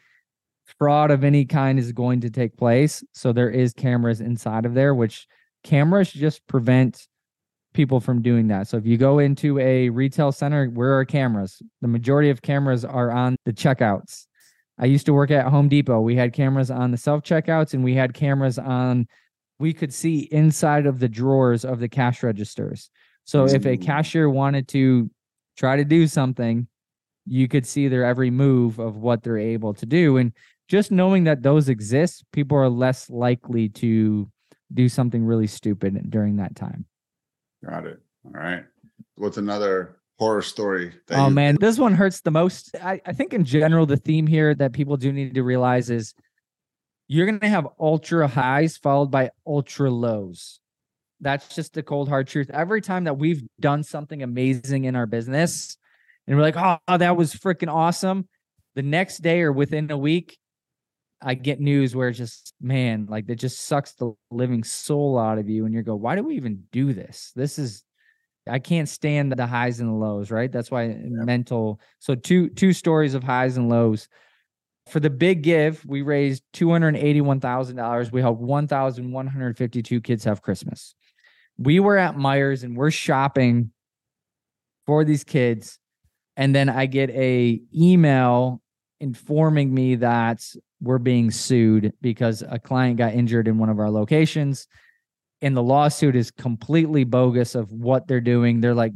B: fraud of any kind is going to take place. So there is cameras inside of there, which cameras just prevent people from doing that. So if you go into a retail center, where are cameras? The majority of cameras are on the checkouts. I used to work at Home Depot. We had cameras on the self checkouts and we had cameras on we could see inside of the drawers of the cash registers. So if a cashier wanted to try to do something, you could see their every move of what they're able to do. And just knowing that those exist, people are less likely to do something really stupid during that time.
A: Got it. All right. What's another horror story?
B: oh man, this one hurts the most. I, I think in general, the theme here that people do need to realize is you're gonna have ultra highs followed by ultra lows. That's just the cold hard truth. Every time that we've done something amazing in our business, and we're like, oh, that was freaking awesome. The next day or within a week, I get news where it's just man, like it just sucks the living soul out of you, and you go, why do we even do this? This is I can't stand the highs and the lows, right? That's why yeah. mental. So two two stories of highs and lows. For the big give, we raised two hundred eighty-one thousand dollars. We helped one thousand one hundred fifty-two kids have Christmas. We were at Meijer and we're shopping for these kids, and then I get a email informing me that we're being sued because a client got injured in one of our locations and the lawsuit is completely bogus of what they're doing they're like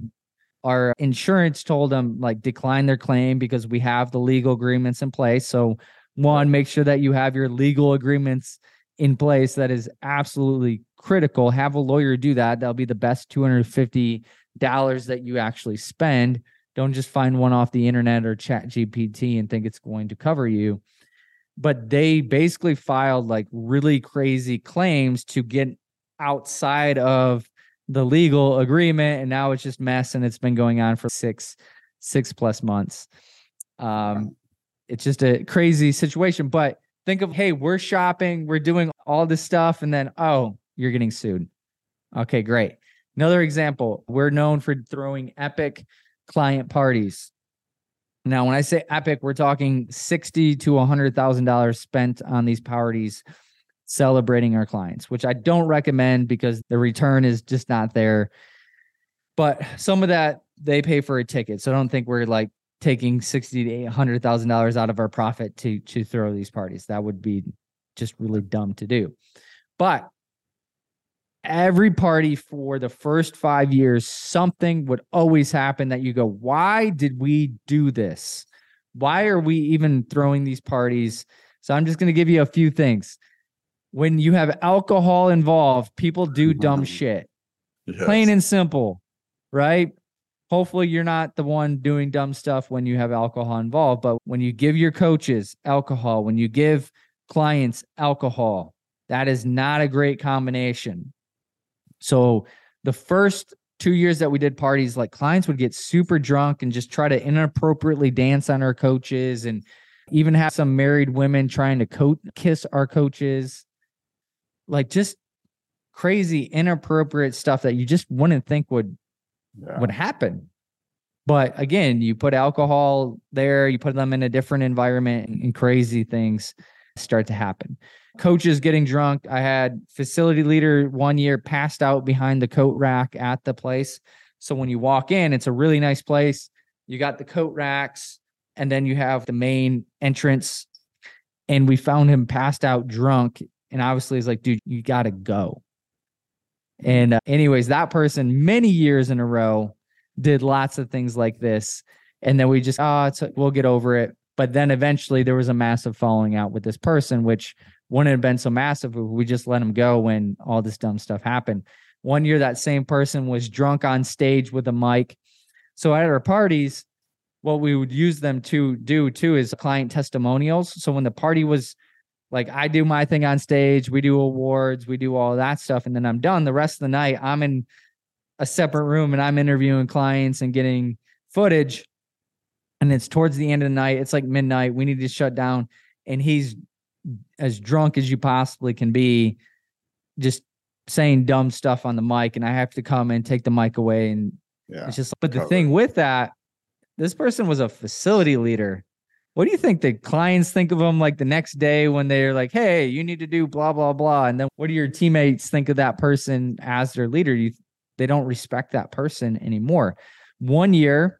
B: our insurance told them like decline their claim because we have the legal agreements in place. So one make sure that you have your legal agreements in place. That is absolutely critical. Have a lawyer do that. That'll be the best $250 that you actually spend. Don't just find one off the internet or chat gpt and think it's going to cover you. But they basically filed like really crazy claims to get outside of the legal agreement and now it's just mess and it's been going on for six six plus months. Um it's just a crazy situation but think of hey we're shopping we're doing all this stuff and then oh you're getting sued. Okay great. Another example we're known for throwing epic client parties. Now, when I say epic, we're talking sixty to hundred thousand dollars spent on these parties celebrating our clients, which I don't recommend because the return is just not there. But some of that they pay for a ticket. So I don't think we're like taking sixty to eight hundred thousand dollars out of our profit to to throw these parties. That would be just really dumb to do. But every party for the first five years, something would always happen that you go, why did we do this? Why are we even throwing these parties? So I'm just going to give you a few things. When you have alcohol involved, people do dumb shit. Yes. Plain and simple, right? Hopefully, you're not the one doing dumb stuff when you have alcohol involved. But when you give your coaches alcohol, when you give clients alcohol, that is not a great combination. So the first two years that we did parties, like clients would get super drunk and just try to inappropriately dance on our coaches and even have some married women trying to co- kiss our coaches. Like just crazy inappropriate stuff that you just wouldn't think would yeah. would happen. But again, you put alcohol there, you put them in a different environment and crazy things start to happen coaches getting drunk. I had facility leader one year passed out behind the coat rack at the place. So when you walk in, it's a really nice place. You got the coat racks, and then you have the main entrance. And we found him passed out drunk. And obviously, he's like, dude, you got to go. And, uh, anyways, that person, many years in a row, did lots of things like this. And then we just, oh, we'll get over it. But then eventually there was a massive falling out with this person, which wouldn't have been so massive if we just let him go when all this dumb stuff happened. One year, that same person was drunk on stage with a mic. So at our parties, what we would use them to do too is client testimonials. So when the party was like, I do my thing on stage, we do awards, we do all that stuff, and then I'm done. The rest of the night, I'm in a separate room and I'm interviewing clients and getting footage. And it's towards the end of the night. It's like midnight. We need to shut down. And he's as drunk as you possibly can be, just saying dumb stuff on the mic, and I have to come and take the mic away. And yeah, it's just, but the thing with that, this person was a facility leader. What do you think the clients think of them like the next day when they're like, hey, you need to do blah, blah, blah? And then what do your teammates think of that person as their leader? You, they don't respect that person anymore. One year,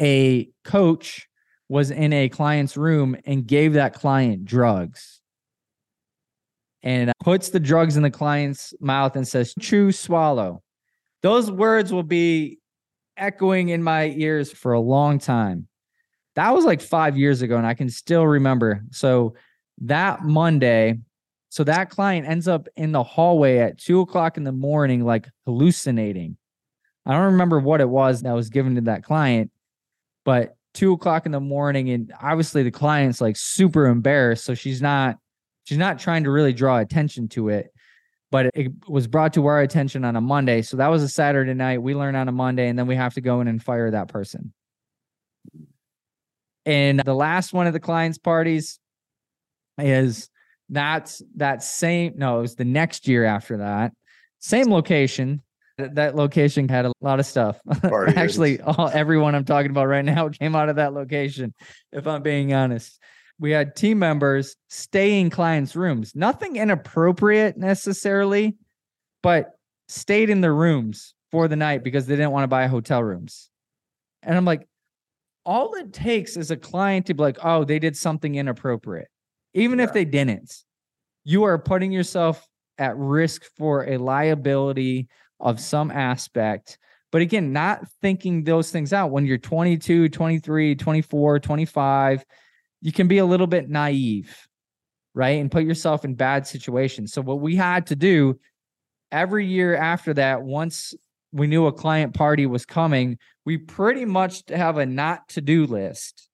B: a coach was in a client's room and gave that client drugs and uh, puts the drugs in the client's mouth and says, chew, swallow. Those words will be echoing in my ears for a long time. That was like five years ago, and I can still remember. So that Monday, so that client ends up in the hallway at two o'clock in the morning, like hallucinating. I don't remember what it was that was given to that client, but two o'clock in the morning and obviously the client's like super embarrassed so she's not she's not trying to really draw attention to it but it was brought to our attention on a monday so that was a saturday night we learn on a monday and then we have to go in and fire that person and the last one of the clients parties is that's that same no it was the next year after that same location that location had a lot of stuff. Actually, all, everyone I'm talking about right now came out of that location, if I'm being honest. We had team members stay in clients' rooms. Nothing inappropriate necessarily, but stayed in the rooms for the night because they didn't want to buy hotel rooms. And I'm like, all it takes is a client to be like, oh, they did something inappropriate. Even yeah. if they didn't, you are putting yourself at risk for a liability of some aspect. But again, not thinking those things out when you're 22, 23, 24, 25, you can be a little bit naive, right? And put yourself in bad situations. So, what we had to do every year after that, once we knew a client party was coming, we pretty much have a not to do list.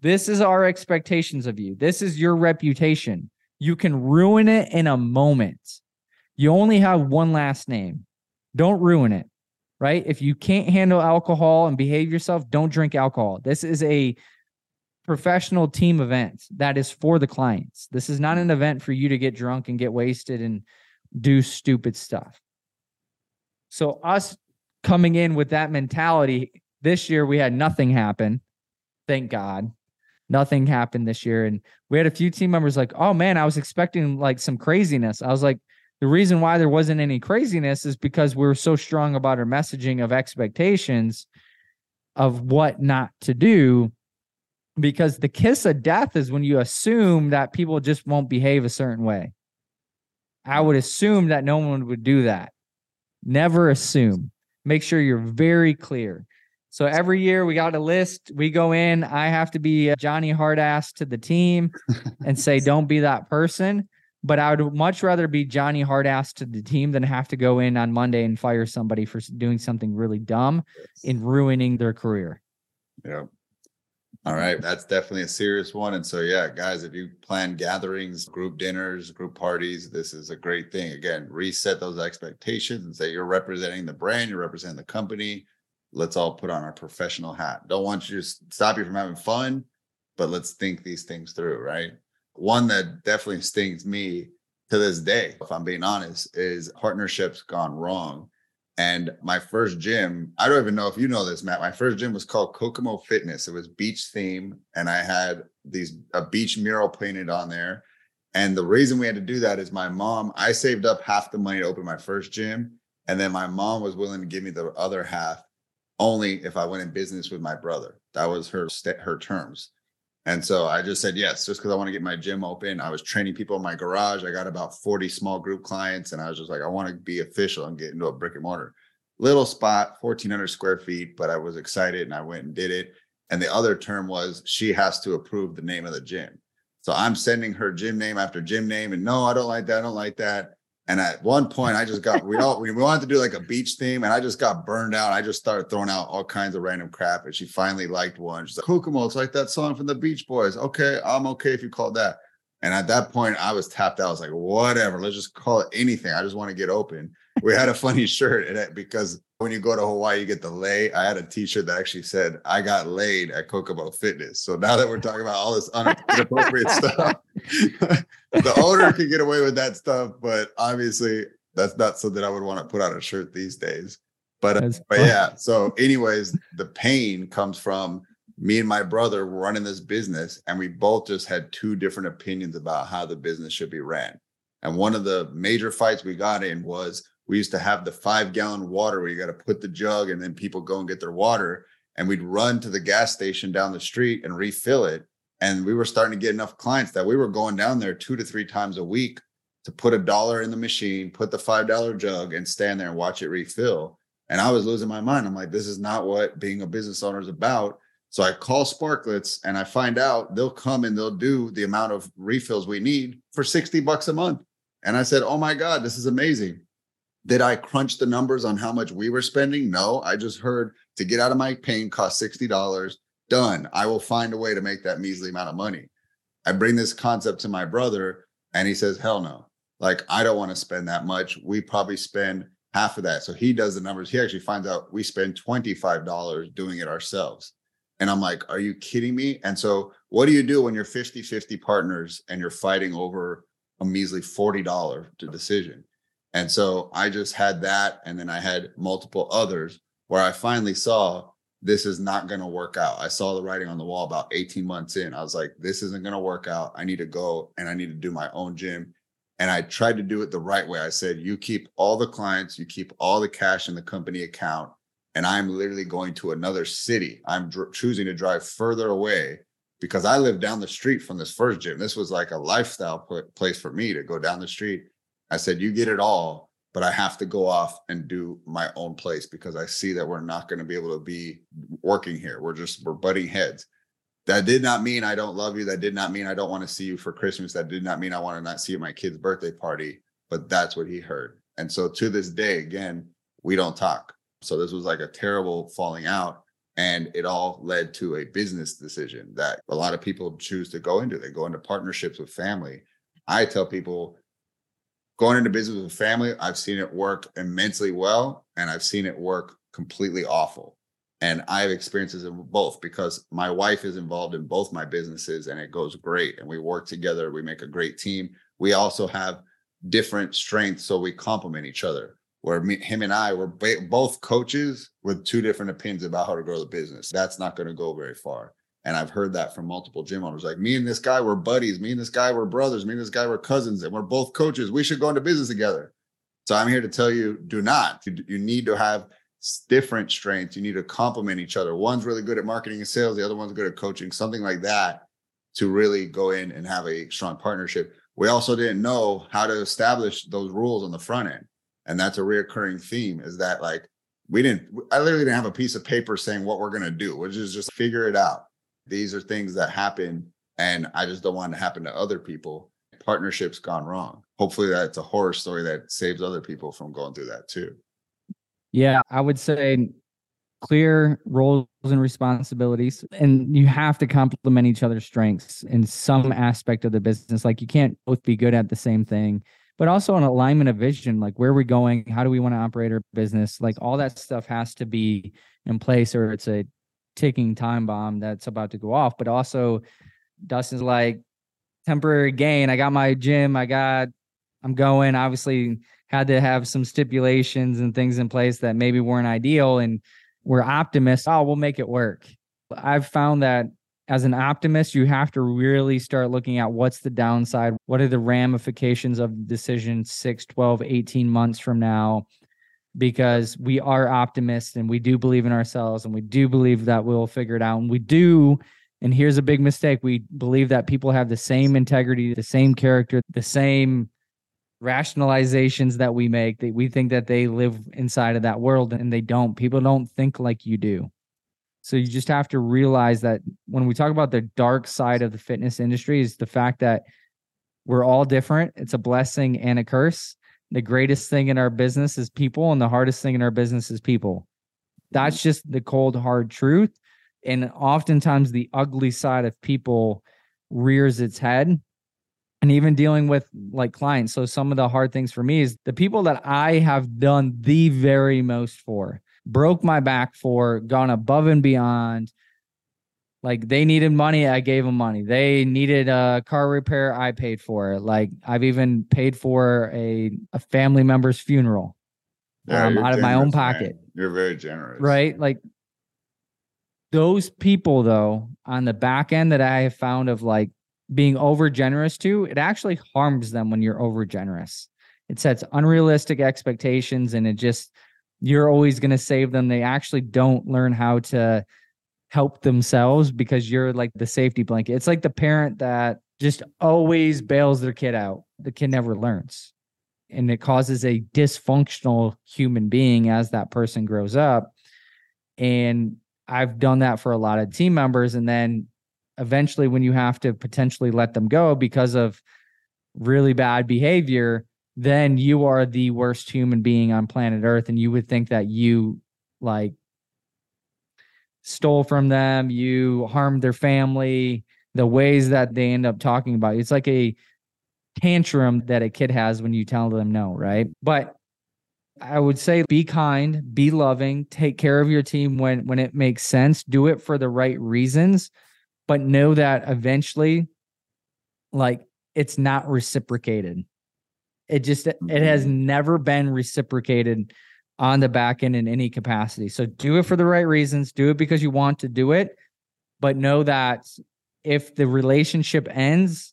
B: This is our expectations of you. This is your reputation. You can ruin it in a moment. You only have one last name. Don't ruin it, right? If you can't handle alcohol and behave yourself, don't drink alcohol. This is a professional team event that is for the clients. This is not an event for you to get drunk and get wasted and do stupid stuff. So, us coming in with that mentality this year, we had nothing happen. thank God. Nothing happened this year. And we had a few team members like, oh man, I was expecting like some craziness. I was like, the reason why there wasn't any craziness is because we were so strong about our messaging of expectations of what not to do. Because the kiss of death is when you assume that people just won't behave a certain way. I would assume that no one would do that. Never assume. Make sure you're very clear. So every year we got a list. We go in. I have to be Johnny Hardass to the team and say, don't be that person. But I would much rather be Johnny Hardass to the team than have to go in on Monday and fire somebody for doing something really dumb in ruining their career.
A: Yeah. All mm-hmm. right. That's definitely a serious one. And so, yeah, guys, if you plan gatherings, group dinners, group parties, this is a great thing. Again, reset those expectations and say you're representing the brand, you're representing the company let's all put on our professional hat. Don't want you to stop you from having fun, but let's think these things through, right? One that definitely stings me to this day, if I'm being honest, is partnerships gone wrong. And my first gym, I don't even know if you know this, Matt. My first gym was called Kokomo Fitness. It was beach theme, and I had these a beach mural painted on there. And the reason we had to do that is my mom, I saved up half the money to open my first gym. And then my mom was willing to give me the other half only if I went in business with my brother. That was her her terms. And so I just said yes, just because I want to get my gym open. I was training people in my garage. I got about 40 small group clients, and I was just like, I want to be official and get into a brick and mortar. Little spot, 1,400 square feet, but I was excited and I went and did it. And the other term was she has to approve the name of the gym. So I'm sending her gym name after gym name, and no, I don't like that. I don't like that. And at one point, I just got we all we wanted to do like a beach theme, and I just got burned out. I just started throwing out all kinds of random crap, and she finally liked one. She's like, "Kokomo, it's like that song from the Beach Boys." Okay, I'm okay if you call that. And at that point, I was tapped out. I was like, "Whatever, let's just call it anything. I just want to get open." We had a funny shirt it because when you go to Hawaii, you get the lei. I had a T-shirt that actually said, "I got laid at Kokomo Fitness." So now that we're talking about all this inappropriate stuff, the owner can get away with that stuff, but obviously that's not something I would want to put on a shirt these days. But, uh, but yeah, so anyways, the pain comes from me and my brother running this business, and we both just had two different opinions about how the business should be ran. And one of the major fights we got in was we used to have the five gallon water where you got to put the jug and then people go and get their water. And we'd run to the gas station down the street and refill it. And we were starting to get enough clients that we were going down there two to three times a week to put a dollar in the machine, put the $5 jug and stand there and watch it refill. And I was losing my mind. I'm like, this is not what being a business owner is about. So I call Sparklets and I find out they'll come and they'll do the amount of refills we need for 60 bucks a month. And I said, Oh my God, this is amazing. Did I crunch the numbers on how much we were spending? No, I just heard to get out of my pain cost $60 done. I will find a way to make that measly amount of money. I bring this concept to my brother and he says, hell no. Like, I don't want to spend that much. We probably spend half of that. So he does the numbers. He actually finds out we spend $25 doing it ourselves. And I'm like, are you kidding me? And so what do you do when you're 50 50 partners and you're fighting over a measly $40 decision? And so I just had that. And then I had multiple others where I finally saw this is not going to work out. I saw the writing on the wall about 18 months in. I was like, this isn't going to work out. I need to go and I need to do my own gym. And I tried to do it the right way. I said, you keep all the clients, you keep all the cash in the company account. And I'm literally going to another city. I'm dr- choosing to drive further away because I live down the street from this first gym. This was like a lifestyle place for me to go down the street. I said, you get it all but I have to go off and do my own place because I see that we're not going to be able to be working here. We're just we're butting heads. That did not mean I don't love you. That did not mean I don't want to see you for Christmas. That did not mean I want to not see you at my kid's birthday party. But that's what he heard. And so to this day, again, we don't talk. So this was like a terrible falling out. And it all led to a business decision that a lot of people choose to go into. They go into partnerships with family. I tell people going into business with a family, I've seen it work immensely well, and I've seen it work completely awful. And I have experiences in both because my wife is involved in both my businesses and it goes great. And we work together, we make a great team. We also have different strengths, so we complement each other. Where me, him and I were both coaches with two different opinions about how to grow the business. That's not going to go very far. And I've heard that from multiple gym owners. Like me and this guy were buddies. Me and this guy were brothers. Me and this guy were cousins, and we're both coaches. We should go into business together. So I'm here to tell you, do not. You, you need to have different strengths. You need to complement each other. One's really good at marketing and sales. The other one's good at coaching. Something like that to really go in and have a strong partnership. We also didn't know how to establish those rules on the front end. And that's a reoccurring theme is that like we didn't, I literally didn't have a piece of paper saying what we're going to do, which is just figure it out. These are things that happen. And I just don't want to happen to other people. Partnerships gone wrong. Hopefully that's a horror story that saves other people from going through that too.
B: Yeah, I would say clear roles and responsibilities and you have to complement each other's strengths in some aspect of the business like you can't both be good at the same thing but also an alignment of vision like where are we going how do we want to operate our business like all that stuff has to be in place or it's a ticking time bomb that's about to go off but also dustin's like temporary gain. I got my gym. I got i'm going. Obviously had to have some stipulations and things in place that maybe weren't ideal and we're optimists. Oh, we'll make it work. I've found that as an optimist, you have to really start looking at what's the downside, what are the ramifications of the decision 6, 12, 18 months from now, because we are optimists and we do believe in ourselves and we do believe that we'll figure it out. And we do. And here's a big mistake we believe that people have the same integrity, the same character, the same rationalizations that we make that we think that they live inside of that world and they don't people don't think like you do so you just have to realize that when we talk about the dark side of the fitness industry is the fact that we're all different it's a blessing and a curse the greatest thing in our business is people and the hardest thing in our business is people that's mm-hmm. just the cold hard truth and oftentimes the ugly side of people rears its head and even dealing with like clients. So some of the hard things for me is the people that I have done the very most for, broke my back for, gone above and beyond. Like they needed money, I gave them money. They needed a car repair, I paid for it. Like I've even paid for a, a family member's funeral yeah, um, out of my own pocket. Man.
A: You're very generous.
B: Right? Like those people though on the back end that I have found of like being over generous to, it actually harms them when you're over generous. It sets unrealistic expectations and it just, you're always going to save them. They actually don't learn how to help themselves because you're like the safety blanket. It's like the parent that just always bails their kid out. The kid never learns. And it causes a dysfunctional human being as that person grows up. And I've done that for a lot of team members. And then eventually when you have to potentially let them go because of really bad behavior then you are the worst human being on planet earth and you would think that you like stole from them you harmed their family the ways that they end up talking about it's like a tantrum that a kid has when you tell them no right? But I would say be kind, be loving, take care of your team when when it makes sense, do it for the right reasons but know that eventually like it's not reciprocated. It just it has mm-hmm. never been reciprocated on the back end in any capacity so do it for the right reasons do it because you want to do it but know that if the relationship ends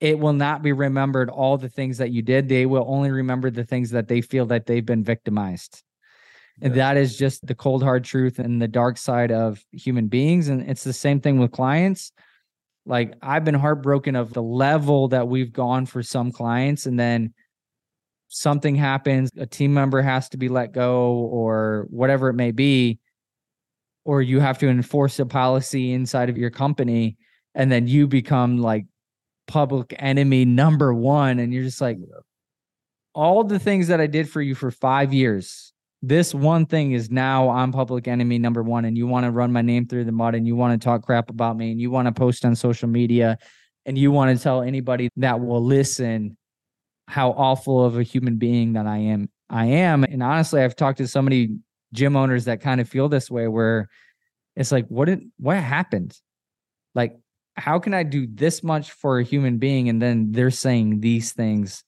B: it will not be remembered all the things that you did they will only remember the things that they feel that they've been victimized and that is just the cold hard truth and the dark side of human beings. And it's the same thing with clients. Like I've been heartbroken of the level that we've gone for some clients, and then something happens, a team member has to be let go, or whatever it may be, or you have to enforce a policy inside of your company, and then you become like public enemy number one, and you're just like, all the things that I did for you for five years this one thing is now I'm public enemy number one, and you want to run my name through the mud, and you want to talk crap about me, and you want to post on social media, and you want to tell anybody that will listen how awful of a human being that I am. I am. And honestly, I've talked to so many gym owners that kind of feel this way where it's like, what did what happened? Like, how can I do this much for a human being? And then they're saying these things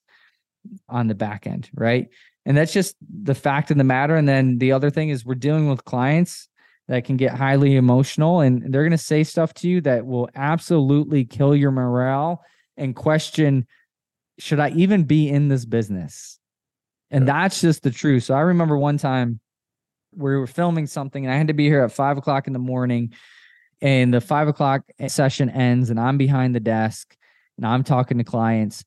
B: on the back end, right? And that's just the fact of the matter. And then the other thing is we're dealing with clients that can get highly emotional and they're going to say stuff to you that will absolutely kill your morale and question should I even be in this business? And yeah. that's just the truth. So I remember one time we were filming something and I had to be here at five o'clock in the morning. And the five o'clock session ends and I'm behind the desk and I'm talking to clients.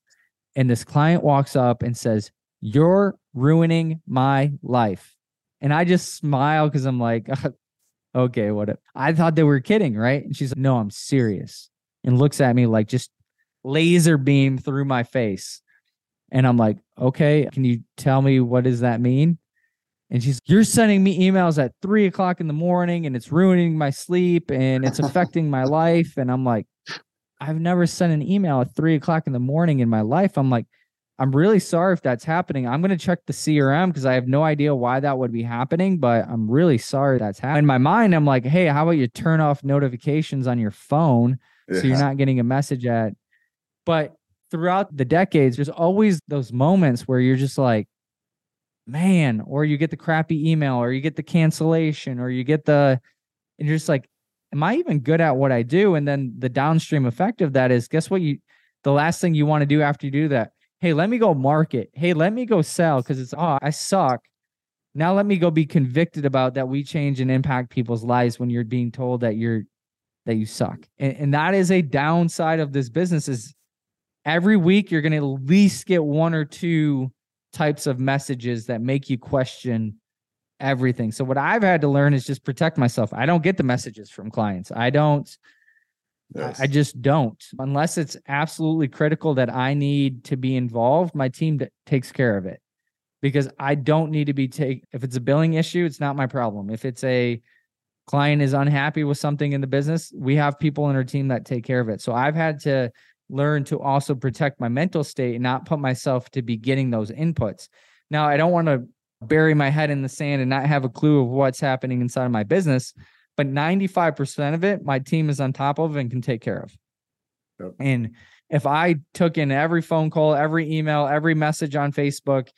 B: And this client walks up and says, You're ruining my life. And I just smile because I'm like, okay, what? I thought they were kidding, right? And she's like, no, I'm serious. And looks at me like just laser beam through my face. And I'm like, okay, can you tell me what does that mean? And she's, you're sending me emails at three o'clock in the morning and it's ruining my sleep and it's affecting my life. And I'm like, I've never sent an email at three o'clock in the morning in my life. I'm like, I'm really sorry if that's happening. I'm going to check the CRM because I have no idea why that would be happening, but I'm really sorry that's happening. In my mind, I'm like, hey, how about you turn off notifications on your phone so you're not getting a message at. But throughout the decades, there's always those moments where you're just like, man, or you get the crappy email, or you get the cancellation, or you get the, and you're just like, am I even good at what I do? And then the downstream effect of that is, guess what? You, the last thing you want to do after you do that hey, let me go market. Hey, let me go sell because it's, oh, I suck. Now let me go be convicted about that we change and impact people's lives when you're being told that you're that you suck. And, and that is a downside of this business is every week you're going to at least get one or two types of messages that make you question everything. So what I've had to learn is just protect myself. I don't get the messages from clients. I don't Yes. I just don't. Unless it's absolutely critical that I need to be involved, my team takes care of it because I don't need to be take if it's a billing issue, it's not my problem. If it's a client is unhappy with something in the business, we have people in our team that take care of it. So I've had to learn to also protect my mental state and not put myself to be getting those inputs. Now, I don't want to bury my head in the sand and not have a clue of what's happening inside of my business but 95% of it, my team is on top of and can take care of. Yep. And if I took in every phone call, every email, every message on Facebook,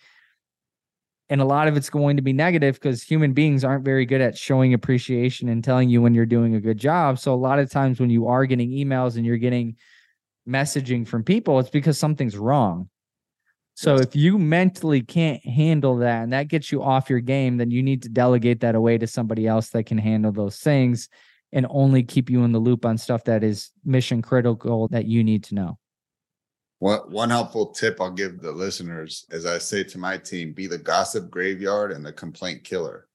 B: and a lot of it's going to be negative because human beings aren't very good at showing appreciation and telling you when you're doing a good job. So a lot of times when you are getting emails and you're getting messaging from people, it's because something's wrong. So if you mentally can't handle that and that gets you off your game, then you need to delegate that away to somebody else that can handle those things and only keep you in the loop on stuff that is mission critical that you need to know.
A: One, one helpful tip I'll give the listeners is I say to my team, be the gossip graveyard and the complaint killer.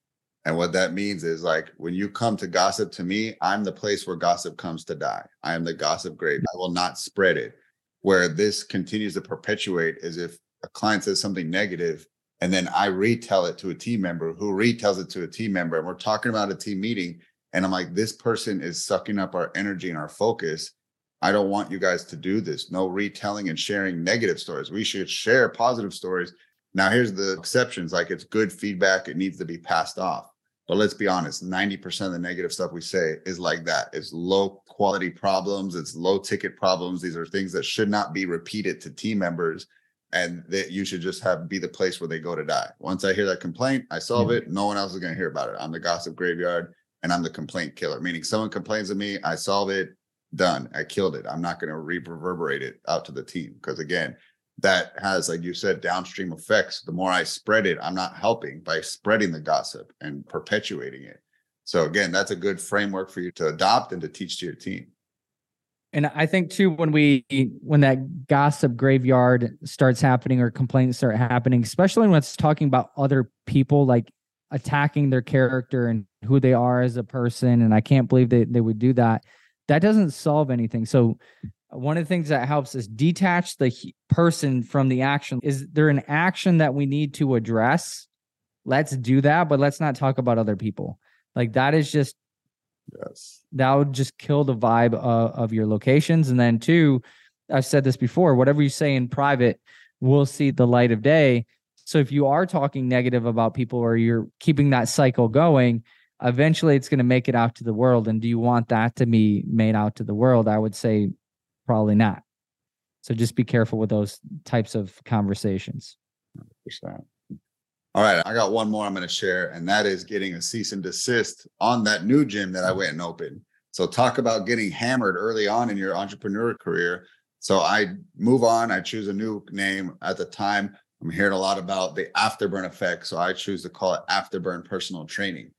A: And what that means is like when you come to gossip to me, I'm the place where gossip comes to die. I am the gossip grave. I will not spread it. Where this continues to perpetuate is if a client says something negative and then I retell it to a team member who retells it to a team member and we're talking about a team meeting and I'm like this person is sucking up our energy and our focus. I don't want you guys to do this. No retelling and sharing negative stories. We should share positive stories. Now here's the exceptions like it's good feedback it needs to be passed off. But let's be honest, 90% of the negative stuff we say is like that. It's low quality problems, it's low ticket problems. These are things that should not be repeated to team members and that you should just have be the place where they go to die. Once I hear that complaint, I solve it. Mm-hmm. No one else is going to hear about it. I'm the gossip graveyard and I'm the complaint killer, meaning someone complains to me, I solve it, done. I killed it. I'm not going to reverberate it out to the team because again, that has, like you said, downstream effects. The more I spread it, I'm not helping by spreading the gossip and perpetuating it. So again, that's a good framework for you to adopt and to teach to your team.
B: And I think too, when we when that gossip graveyard starts happening or complaints start happening, especially when it's talking about other people like attacking their character and who they are as a person, and I can't believe they, they would do that. That doesn't solve anything. So one of the things that helps is detach the person from the action. Is there an action that we need to address? Let's do that, but let's not talk about other people. Like that is just Yes. That would just kill the vibe of, of your locations. And then two, I've said this before, whatever you say in private will see the light of day. So if you are talking negative about people or you're keeping that cycle going, eventually it's going to make it out to the world. And do you want that to be made out to the world? I would say probably not. So just be careful with those types of conversations. 100%.
A: All right, I got one more I'm going to share, and that is getting a cease and desist on that new gym that I went and opened. So, talk about getting hammered early on in your entrepreneur career. So, I move on, I choose a new name. At the time, I'm hearing a lot about the afterburn effect. So, I choose to call it Afterburn Personal Training.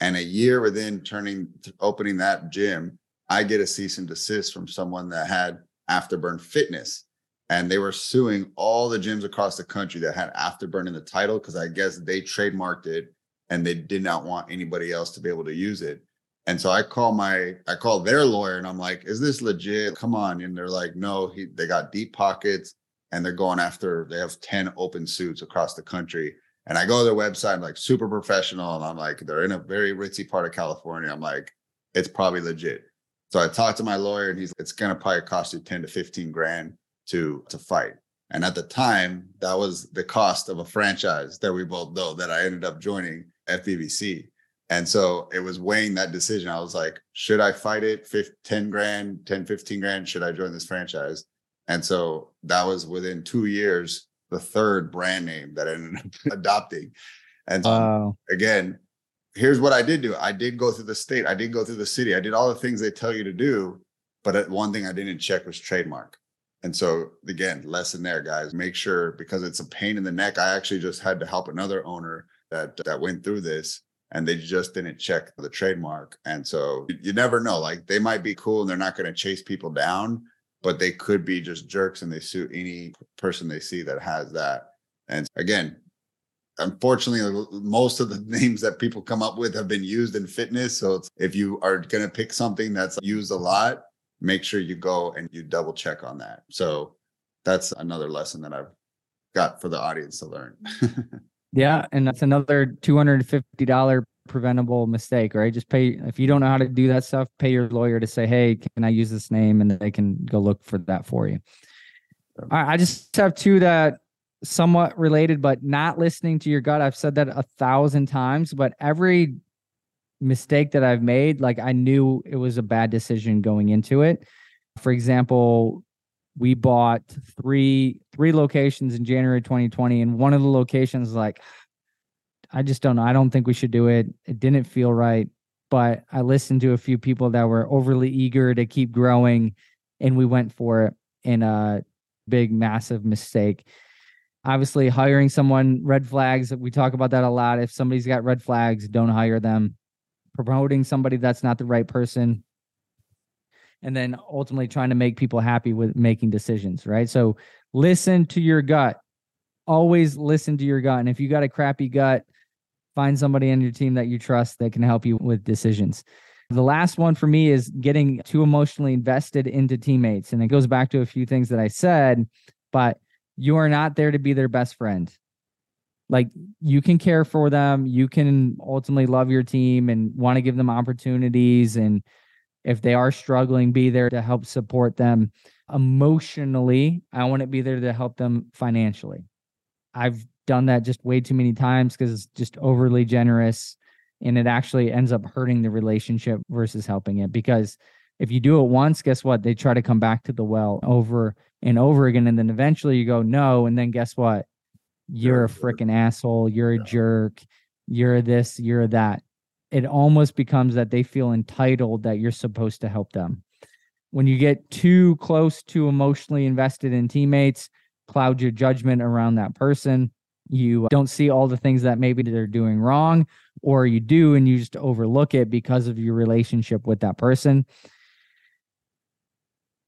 A: And a year within turning, opening that gym, I get a cease and desist from someone that had Afterburn Fitness and they were suing all the gyms across the country that had afterburn in the title because i guess they trademarked it and they did not want anybody else to be able to use it. And so i call my i call their lawyer and i'm like is this legit? Come on. And they're like no he, they got deep pockets and they're going after they have 10 open suits across the country. And i go to their website I'm like super professional and i'm like they're in a very ritzy part of california. I'm like it's probably legit so i talked to my lawyer and he's it's going to probably cost you 10 to 15 grand to to fight. And at the time, that was the cost of a franchise that we both know that I ended up joining FBBC. And so it was weighing that decision. I was like, should I fight it? 10 grand, 10, 15 grand? Should I join this franchise? And so that was within two years, the third brand name that I ended up adopting. And wow. again, here's what I did do. I did go through the state. I did go through the city. I did all the things they tell you to do. But one thing I didn't check was trademark. And so again, lesson there, guys. Make sure because it's a pain in the neck. I actually just had to help another owner that that went through this and they just didn't check the trademark. And so you, never know. Like they might be cool and they're not going to chase people down, but they could be just jerks and they sue any person they see that has that. And again, unfortunately, most of the names that people come up with have been used in fitness. So if you are going to pick something that's used a lot, make sure you go and you double check on that. So that's another lesson that I've got for the audience to learn.
B: yeah. And that's another $250 preventable mistake, right? Just pay, if you don't know how to do that stuff, pay your lawyer to say, hey, can I use this name? And they can go look for that for you. All right, I just have two that somewhat related, but not listening to your gut. I've said that a thousand times, but every mistake that I've made, like I knew it was a bad decision going into it. For example, we bought three three locations in January 2020 and one of the locations like I just don't know. I don't think we should do it. It didn't feel right, but I listened to a few people that were overly eager to keep growing and we went for it in a big massive mistake. Obviously, hiring someone red flags, we talk about that a lot. If somebody's got red flags, don't hire them. Promoting somebody that's not the right person. And then ultimately trying to make people happy with making decisions right? So listen to your gut. Always listen to your gut. And if you got a crappy gut find somebody on your team that you trust that can help you with decisions. The last one for me is getting too emotionally invested into teammates. And it goes back to a few things that i said but you are not there to be their best friend. Like you can care for them you can ultimately love your team and want to give them opportunities and if they are struggling be there to help support them. Emotionally i want to be there to help them financially. I've done that just way too many times because it's just overly generous and it actually ends up hurting the relationship versus helping it because if you do it once guess what? They try to come back to the well over and over again and then eventually you go no and then guess what you're a freaking asshole, you're a jerk, you're this, you're that. It almost becomes that they feel entitled that you're supposed to help them. When you get too close to emotionally invested in teammates, cloud your judgment around that person. You uh, don't see all the things that maybe they're doing wrong, or you do and you just overlook it because of your relationship with that person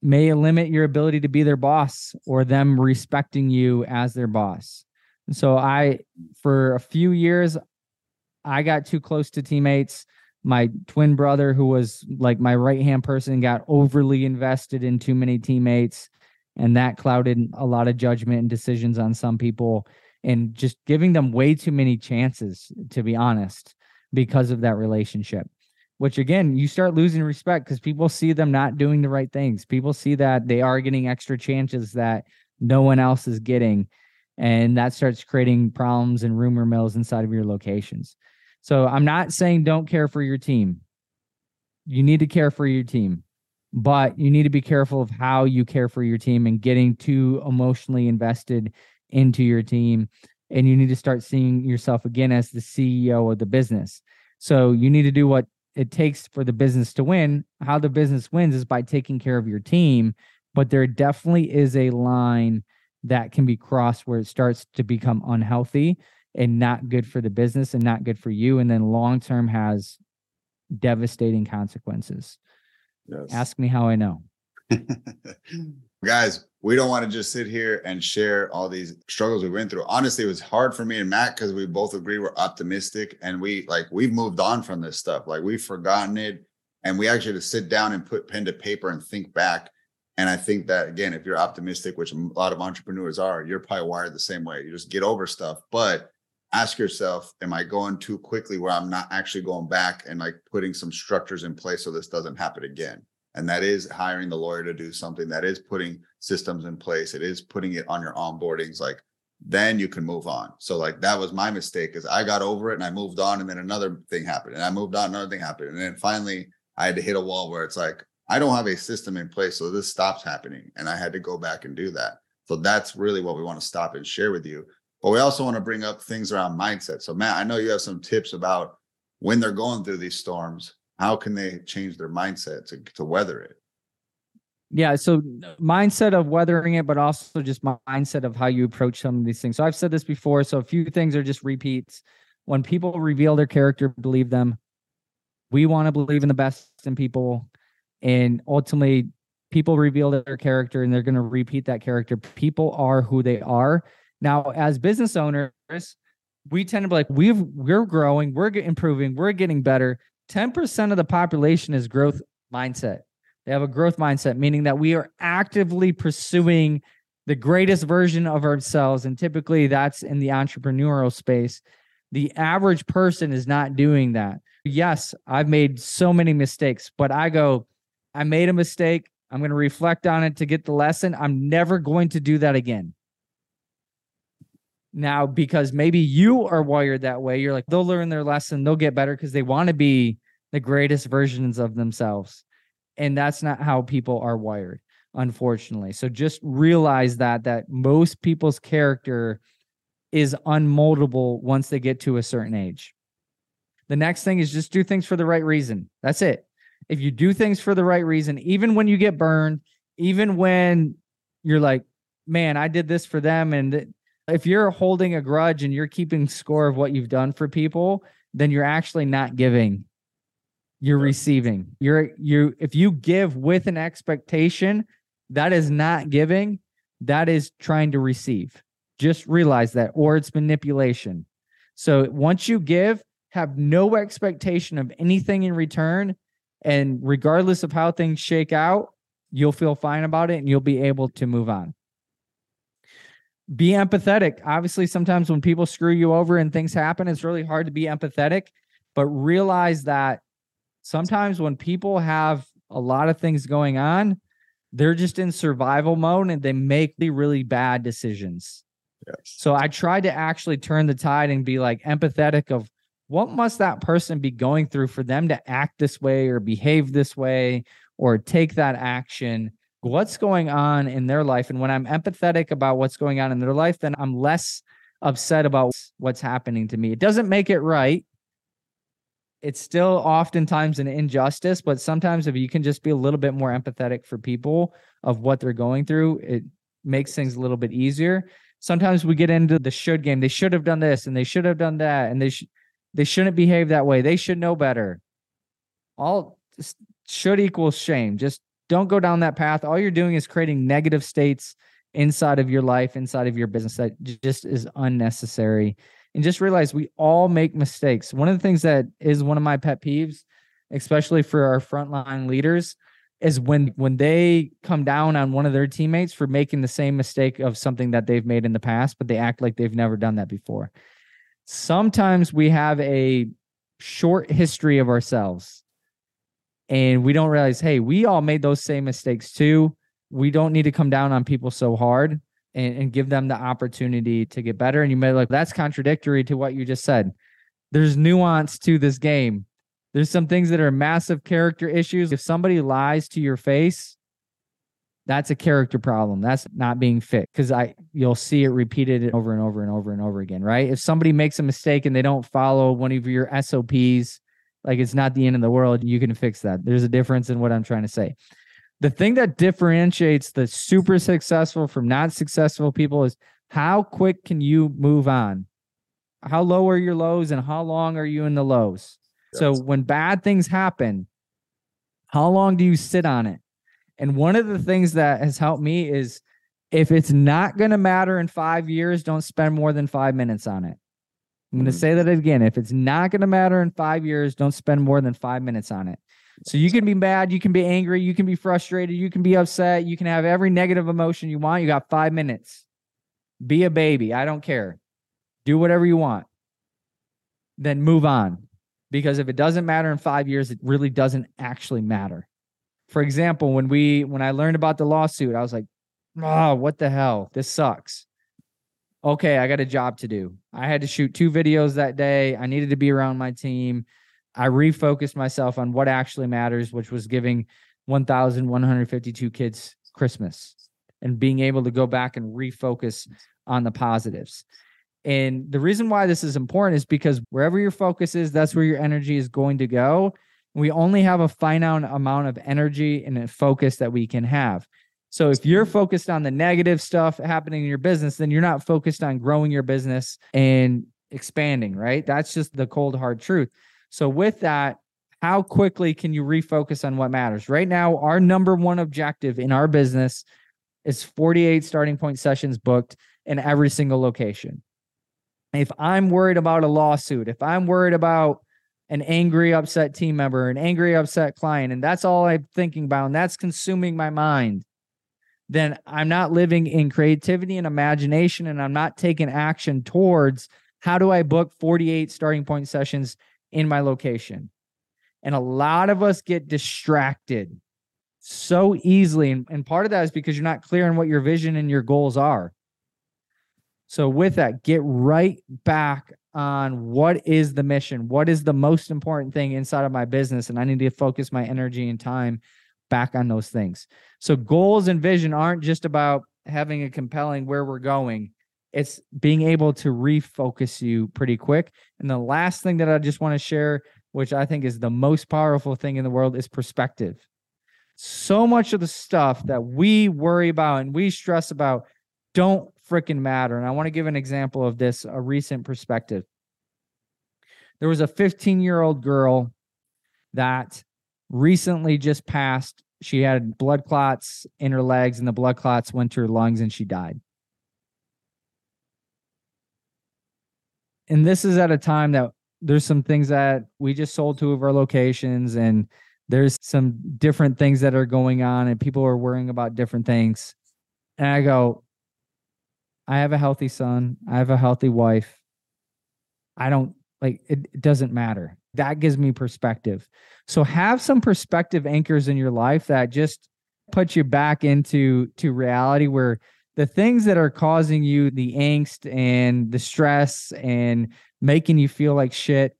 B: may limit your ability to be their boss or them respecting you as their boss. So I, for a few years, I got too close to teammates. My twin brother, who was like my right hand person, got overly invested in too many teammates. And that clouded a lot of judgment and decisions on some people and just giving them way too many chances, to be honest, because of that relationship. Which again, you start losing respect because people see them not doing the right things. People see that they are getting extra chances that no one else is getting and that starts creating problems and rumor mills inside of your locations. So I'm not saying don't care for your team. You need to care for your team, but you need to be careful of how you care for your team and getting too emotionally invested into your team and you need to start seeing yourself again as the CEO of the business. So you need to do what it takes for the business to win. How the business wins is by taking care of your team, but there definitely is a line that can be crossed where it starts to become unhealthy and not good for the business and not good for you and then long term has devastating consequences. Yes. Ask me how I know.
A: Guys, we don't want to just sit here and share all these struggles we went through. Honestly, it was hard for me and Matt because we both agree we're optimistic and we like we've moved on from this stuff. Like we've forgotten it. And we actually to sit down and put pen to paper and think back. And I think that again, if you're optimistic, which a lot of entrepreneurs are, you're probably wired the same way. You just get over stuff. But ask yourself, am I going too quickly where I'm not actually going back and like putting some structures in place so this doesn't happen again? And that is hiring the lawyer to do something that is putting systems in place it is putting it on your onboardings like then you can move on. So like that was my mistake is i got over it and i moved on and then another thing happened and i moved on another thing happened and then finally i had to hit a wall where it's like i don't have a system in place so this stops happening and i had to go back and do that. So that's really what we want to stop and share with you. But we also want to bring up things around mindset. So matt i know you have some tips about when they're going through these storms how can they change their mindset to, to weather it?
B: Yeah so mindset of weathering it but also just mindset of how you approach some of these things. So i've said this before so a few things are just repeats. When people reveal their character believe them. We want to believe in the best in people and ultimately people reveal their character and they're going to repeat that character. People are who they are. Now as business owners we tend to be like we've we're growing we're improving we're getting better 10% of the population is growth mindset. They have a growth mindset, meaning that we are actively pursuing the greatest version of ourselves. And typically that's in the entrepreneurial space. The average person is not doing that. Yes, I've made so many mistakes, but I go, I made a mistake. I'm going to reflect on it to get the lesson. I'm never going to do that again. Now, because maybe you are wired that way, you're like, they'll learn their lesson, they'll get better because they want to be the greatest versions of themselves. And that's not how people are wired, unfortunately. So just realize that that most people's character is unmoldable once they get to a certain age. The next thing is just do things for the right reason. That's it. If you do things for the right reason, even when you get burned, even when you're like, man, I did this for them and if you're holding a grudge and you're keeping score of what you've done for people, then you're actually not giving. You're receiving. You're you if you give with an expectation, that is not giving, that is trying to receive. Just realize that or it's manipulation. So once you give, have no expectation of anything in return and regardless of how things shake out, you'll feel fine about it and you'll be able to move on be empathetic. Obviously, sometimes when people screw you over and things happen, it's really hard to be empathetic, but realize that sometimes when people have a lot of things going on, they're just in survival mode and they make the really bad decisions. Yes. So I tried to actually turn the tide and be like empathetic of what must that person be going through for them to act this way or behave this way or take that action what's going on in their life. And when I'm empathetic about what's going on in their life, then I'm less upset about what's happening to me. It doesn't make it right. It's still oftentimes an injustice, but sometimes if you can just be a little bit more empathetic for people of what they're going through, it makes things a little bit easier. Sometimes we get into the should game. They should have done this and they should have done that and they sh- they shouldn't behave that way. They should know better. All should equals shame. Just don't go down that path. All you're doing is creating negative states inside of your life, inside of your business that just is unnecessary. And just realize we all make mistakes. One of the things that is one of my pet peeves, especially for our frontline leaders, is when when they come down on one of their teammates for making the same mistake of something that they've made in the past, but they act like they've never done that before. Sometimes we have a short history of ourselves and we don't realize, hey, we all made those same mistakes too. We don't need to come down on people so hard and, and give them the opportunity to get better. And you may like, that's contradictory to what you just said. There's nuance to this game. There's some things that are massive character issues. If somebody lies to your face, that's a character problem. That's not being fit. Because I you'll see it repeated over and over and over and over again, right? If somebody makes a mistake and they don't follow one of your SOPs, like it's not the end of the world, you can fix that. There's a difference in what I'm trying to say. The thing that differentiates the super successful from not successful people is how quick can you move on? How low are your lows and how long are you in the lows? Yes. So when bad things happen, how long do you sit on it? And one of the things that has helped me is if it's not going to matter in five years, don't spend more than five minutes on it. I'm going to mm-hmm. say that again. If it's not going to matter in five years, don't spend more than five minutes on it. So you can be mad, you can be angry, you can be frustrated, you can be upset, you can have every negative emotion you want. You got five minutes. Be a baby. I don't care. Do whatever you want. Then move on. Because if it doesn't matter in five years, it really doesn't actually matter. For example, when we when I learned about the lawsuit, I was like, oh, what the hell? This sucks. Okay, I got a job to do. I had to shoot two videos that day. I needed to be around my team. I refocused myself on what actually matters, which was giving 1,152 kids Christmas and being able to go back and refocus on the positives. And the reason why this is important is because wherever your focus is, that's where your energy is going to go. We only have a finite amount of energy and a focus that we can have. So if you're focused on the negative stuff happening in your business, then you're not focused on growing your business and expanding, right? That's just the cold hard truth. So with that, how quickly can you refocus on what matters? Right now, our number one objective in our business is 48 starting point sessions booked in every single location. If I'm worried about a lawsuit, if I'm worried about an angry, upset team member, an angry, upset client, and that's all I'm thinking about, and that's consuming my mind, then I'm not living in creativity and imagination, and I'm not taking action towards how do I book 48 starting point sessions in my location. And a lot of us get distracted so easily. And, and part of that is because you're not clear on what your vision and your goals are. So, with that, get right back on what is the mission? What is the most important thing inside of my business? And I need to focus my energy and time back on those things. So goals and vision aren't just about having a compelling where we're going. It's being able to refocus you pretty quick. And the last thing that I just want to share, which I think is the most powerful thing in the world, is perspective. So much of the stuff that we worry about and we stress about don't freaking matter. And I want to give an example of this, a recent perspective. There was a 15 year old girl that recently just passed. She had blood clots in her legs, and the blood clots went to her lungs, and she died. And this is at a time that there's some things that we just sold two of our locations, and there's some different things that are going on, and people are worrying about different things. And I go, I have a healthy son, I have a healthy wife. I don't like it, it doesn't matter. That gives me perspective. So have some perspective anchors in your life that just put you back into to reality where the things that are causing you the angst and the stress and making you feel like shit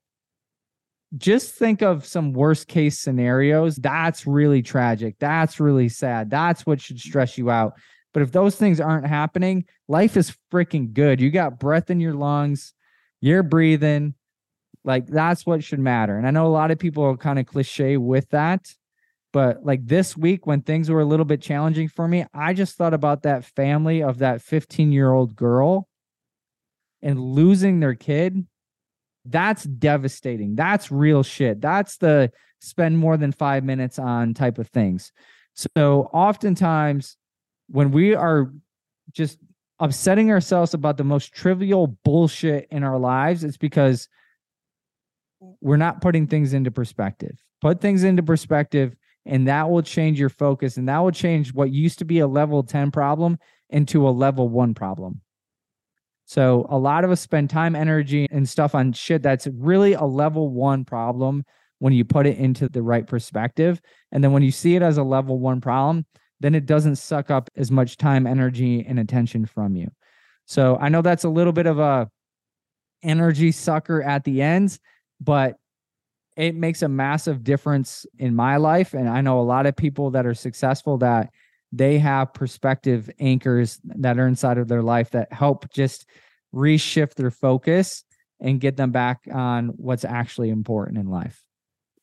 B: just think of some worst case scenarios. That's really tragic. That's really sad. That's what should stress you out. But if those things aren't happening life is freaking good. You got breath in your lungs. You're breathing like that's what should matter. And I know a lot of people are kind of cliche with that. But like this week, when things were a little bit challenging for me, I just thought about that family of that 15 year old girl and losing their kid. That's devastating. That's real shit. That's the spend more than five minutes on type of things. So oftentimes, when we are just upsetting ourselves about the most trivial bullshit in our lives, it's because we're not putting things into perspective. Put things into perspective, and that will change your focus. And that will change what used to be a level 10 problem into a level one problem. So a lot of us spend time, energy, and stuff on shit that's really a level one problem when you put it into the right perspective. And then when you see it as a level one problem, then it doesn't suck up as much time, energy, and attention from you. So I know that's a little bit of a energy sucker at the ends, but it makes a massive difference in my life. And I know a lot of people that are successful that they have perspective anchors that are inside of their life that help just reshift their focus and get them back on what's actually important in life.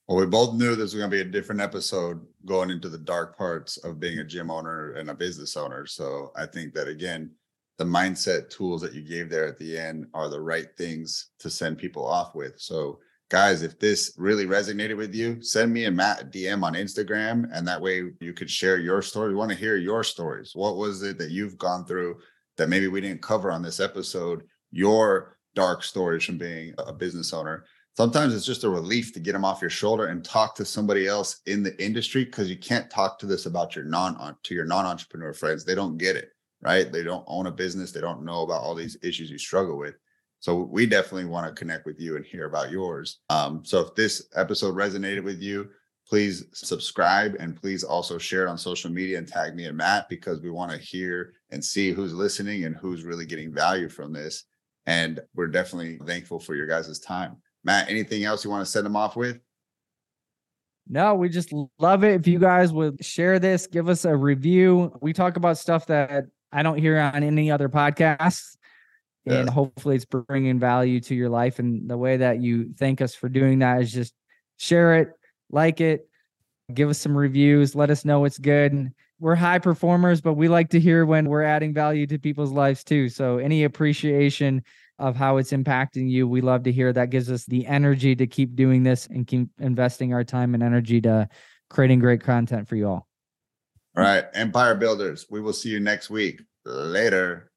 A: Well, we both knew this was going to be a different episode going into the dark parts of being a gym owner and a business owner. So I think that again, the mindset tools that you gave there at the end are the right things to send people off with. So, guys, if this really resonated with you, send me and Matt a DM on Instagram, and that way you could share your story. We want to hear your stories. What was it that you've gone through that maybe we didn't cover on this episode? Your dark stories from being a business owner. Sometimes it's just a relief to get them off your shoulder and talk to somebody else in the industry because you can't talk to this about your non to your non-entrepreneur friends. They don't get it right? They don't own a business, they don't know about all these issues you struggle with. So we definitely want to connect with you and hear about yours. Um, so if this episode resonated with you, please subscribe and please also share it on social media and tag me and Matt because we want to hear and see who's listening and who's really getting value from this. And we're definitely thankful for your guys' time. Matt, anything else you want to send them off with?
B: No, we just love it. If you guys would share this, give us a review. We talk about stuff that I don't hear on any other podcasts. Yeah. And hopefully it's bringing value to your life. And the way that you thank us for doing that is just share it, like it, give us some reviews, let us know it's good. We're high performers, but we like to hear when we're adding value to people's lives too. So any appreciation of how it's impacting you, we love to hear that gives us the energy to keep doing this and keep investing our time and energy to creating great content for you all.
A: All right, Empire Builders, we will see you next week. Later.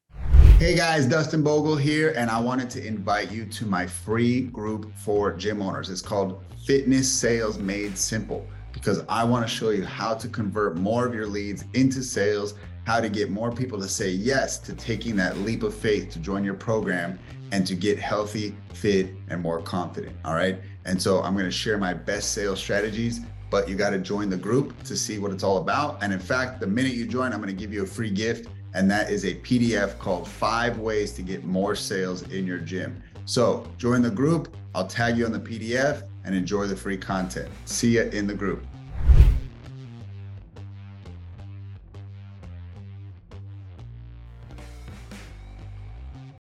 A: Hey guys, Dustin Bogle here, and I wanted to invite you to my free group for gym owners. It's called Fitness Sales Made Simple because I want to show you how to convert more of your leads into sales, how to get more people to say yes to taking that leap of faith to join your program and to get healthy, fit, and more confident. All right. And so I'm going to share my best sales strategies but you got to join the group to see what it's all about. And in fact, the minute you join, I'm going to give you a free gift, and that is a PDF called Five Ways to Get More Sales in Your Gym. So join the group. I'll tag you on the PDF and enjoy the free content. See you in the group.